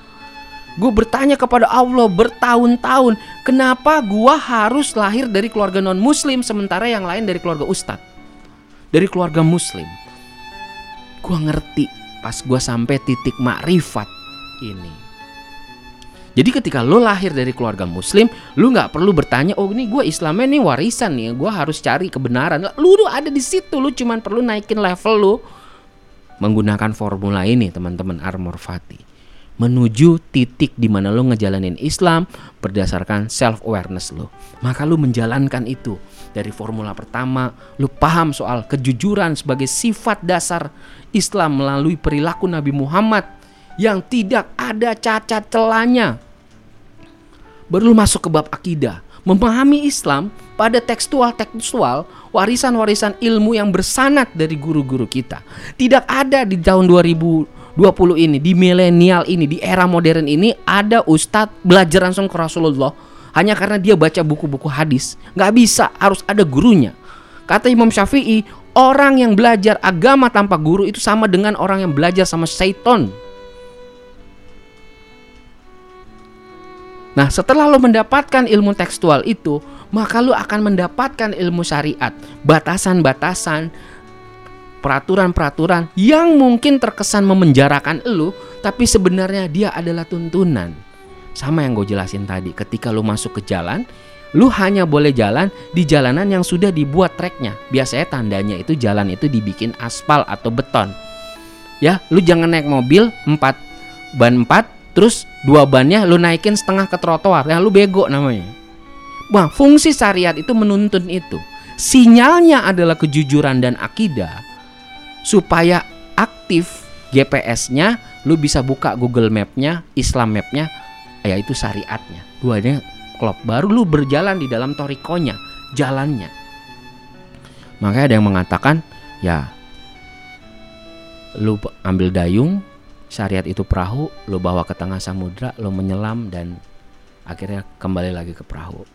[SPEAKER 1] Gue bertanya kepada Allah bertahun-tahun, kenapa gue harus lahir dari keluarga non muslim sementara yang lain dari keluarga ustadz? Dari keluarga muslim. Gue ngerti pas gue sampai titik makrifat ini. Jadi ketika lo lahir dari keluarga muslim, lo nggak perlu bertanya, oh ini gue Islamnya nih warisan nih, gue harus cari kebenaran. Lu udah ada di situ, lu cuman perlu naikin level lo menggunakan formula ini teman-teman Armor Fati menuju titik di mana lo ngejalanin Islam berdasarkan self awareness lo. Maka lo menjalankan itu dari formula pertama, lo paham soal kejujuran sebagai sifat dasar Islam melalui perilaku Nabi Muhammad yang tidak ada cacat celanya baru masuk ke bab akidah. Memahami Islam pada tekstual-tekstual warisan-warisan ilmu yang bersanat dari guru-guru kita. Tidak ada di tahun 2020 ini, di milenial ini, di era modern ini ada ustadz belajar langsung ke Rasulullah hanya karena dia baca buku-buku hadis. Nggak bisa, harus ada gurunya. Kata Imam Syafi'i, orang yang belajar agama tanpa guru itu sama dengan orang yang belajar sama syaiton. Nah, setelah lo mendapatkan ilmu tekstual itu, maka lo akan mendapatkan ilmu syariat, batasan-batasan, peraturan-peraturan yang mungkin terkesan memenjarakan lo, tapi sebenarnya dia adalah tuntunan. Sama yang gue jelasin tadi, ketika lo masuk ke jalan, lu hanya boleh jalan di jalanan yang sudah dibuat treknya. Biasanya tandanya itu jalan itu dibikin aspal atau beton. Ya, lu jangan naik mobil 4 ban 4 terus dua bannya lu naikin setengah ke trotoar ya lu bego namanya Wah, fungsi syariat itu menuntun itu. Sinyalnya adalah kejujuran dan akidah. Supaya aktif GPS-nya, lu bisa buka Google Map-nya, Islam Map-nya, yaitu syariatnya. Duanya klop. Baru lu berjalan di dalam torikonya. jalannya. Makanya ada yang mengatakan, ya lu ambil dayung, syariat itu perahu, lu bawa ke tengah samudra, lu menyelam dan akhirnya kembali lagi ke perahu.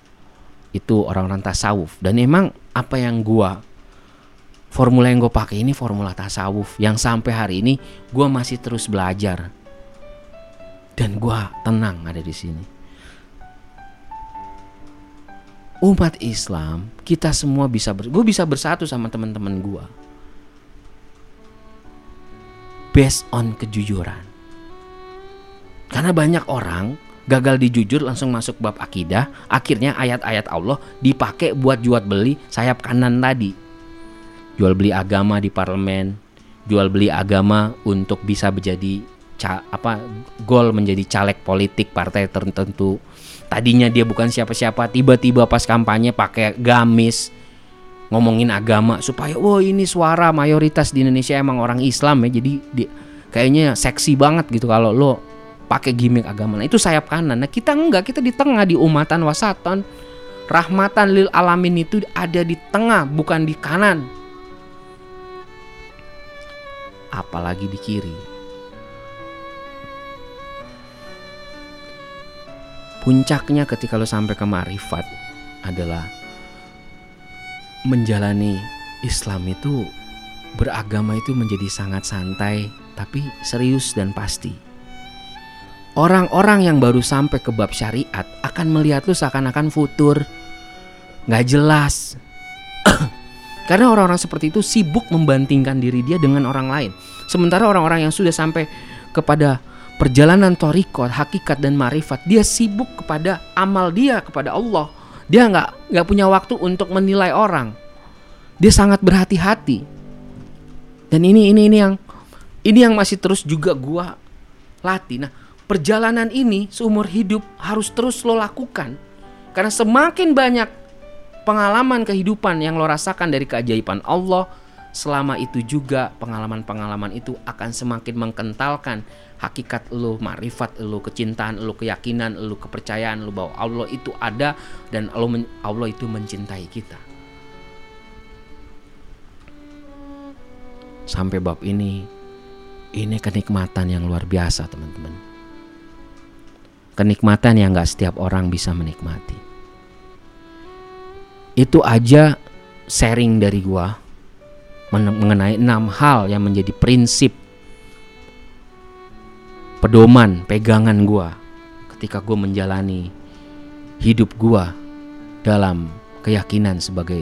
[SPEAKER 1] Itu orang-orang tasawuf dan emang apa yang gua formula yang gue pakai ini formula tasawuf yang sampai hari ini gue masih terus belajar dan gue tenang ada di sini. Umat Islam kita semua bisa ber, gue bisa bersatu sama teman-teman gue based on kejujuran. Karena banyak orang gagal dijujur langsung masuk bab akidah, akhirnya ayat-ayat Allah dipakai buat jual beli sayap kanan tadi jual beli agama di parlemen, jual beli agama untuk bisa menjadi apa gol menjadi caleg politik partai tertentu. Tadinya dia bukan siapa-siapa, tiba-tiba pas kampanye pakai gamis ngomongin agama supaya wah ini suara mayoritas di Indonesia emang orang Islam ya. Jadi di, kayaknya seksi banget gitu kalau lo pakai gimmick agama. Nah, itu sayap kanan. Nah, kita enggak, kita di tengah di umatan wasatan. Rahmatan lil alamin itu ada di tengah, bukan di kanan apalagi di kiri. Puncaknya ketika lo sampai ke marifat adalah menjalani Islam itu beragama itu menjadi sangat santai tapi serius dan pasti. Orang-orang yang baru sampai ke bab syariat akan melihat lu seakan-akan futur, nggak jelas, (coughs) karena orang-orang seperti itu sibuk membandingkan diri dia dengan orang lain. Sementara orang-orang yang sudah sampai kepada perjalanan torikot, hakikat dan marifat, dia sibuk kepada amal dia kepada Allah. Dia nggak nggak punya waktu untuk menilai orang. Dia sangat berhati-hati. Dan ini ini ini yang ini yang masih terus juga gua latih. Nah, perjalanan ini seumur hidup harus terus lo lakukan. Karena semakin banyak pengalaman kehidupan yang lo rasakan dari keajaiban Allah selama itu juga pengalaman-pengalaman itu akan semakin mengkentalkan hakikat lo, marifat lo, kecintaan lo, keyakinan lo, kepercayaan lo bahwa Allah itu ada dan Allah, Allah itu mencintai kita. Sampai bab ini, ini kenikmatan yang luar biasa teman-teman. Kenikmatan yang gak setiap orang bisa menikmati itu aja sharing dari gua mengenai enam hal yang menjadi prinsip pedoman pegangan gua ketika gua menjalani hidup gua dalam keyakinan sebagai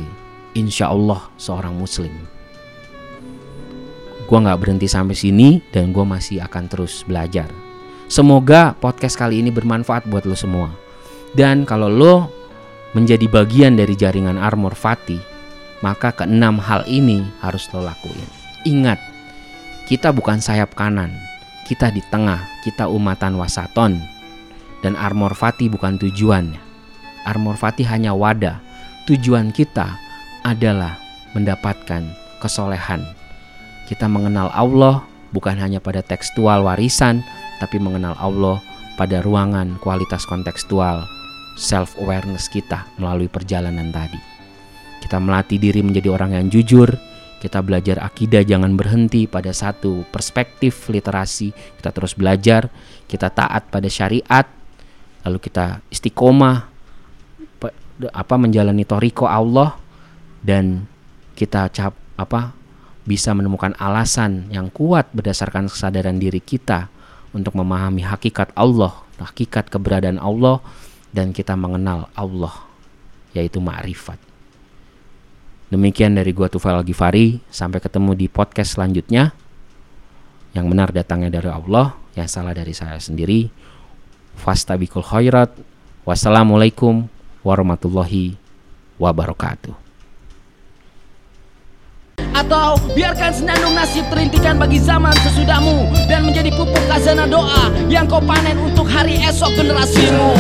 [SPEAKER 1] insya Allah seorang muslim. Gua nggak berhenti sampai sini dan gua masih akan terus belajar. Semoga podcast kali ini bermanfaat buat lo semua. Dan kalau lo menjadi bagian dari jaringan armor Fati, maka keenam hal ini harus lo lakuin. Ingat, kita bukan sayap kanan, kita di tengah, kita umatan wasaton. Dan armor Fati bukan tujuannya. Armor Fati hanya wadah. Tujuan kita adalah mendapatkan kesolehan. Kita mengenal Allah bukan hanya pada tekstual warisan, tapi mengenal Allah pada ruangan kualitas kontekstual self awareness kita melalui perjalanan tadi. Kita melatih diri menjadi orang yang jujur, kita belajar akidah jangan berhenti pada satu perspektif literasi, kita terus belajar, kita taat pada syariat, lalu kita istiqomah apa menjalani toriko Allah dan kita cap apa bisa menemukan alasan yang kuat berdasarkan kesadaran diri kita untuk memahami hakikat Allah, hakikat keberadaan Allah dan kita mengenal Allah yaitu ma'rifat. Demikian dari gua Tufail Gifari, sampai ketemu di podcast selanjutnya. Yang benar datangnya dari Allah, yang salah dari saya sendiri. Fastabikul khairat. Wassalamualaikum warahmatullahi wabarakatuh.
[SPEAKER 2] Atau biarkan senandung nasib terintikan bagi zaman sesudahmu Dan menjadi pupuk khazanah doa Yang kau panen untuk hari esok generasimu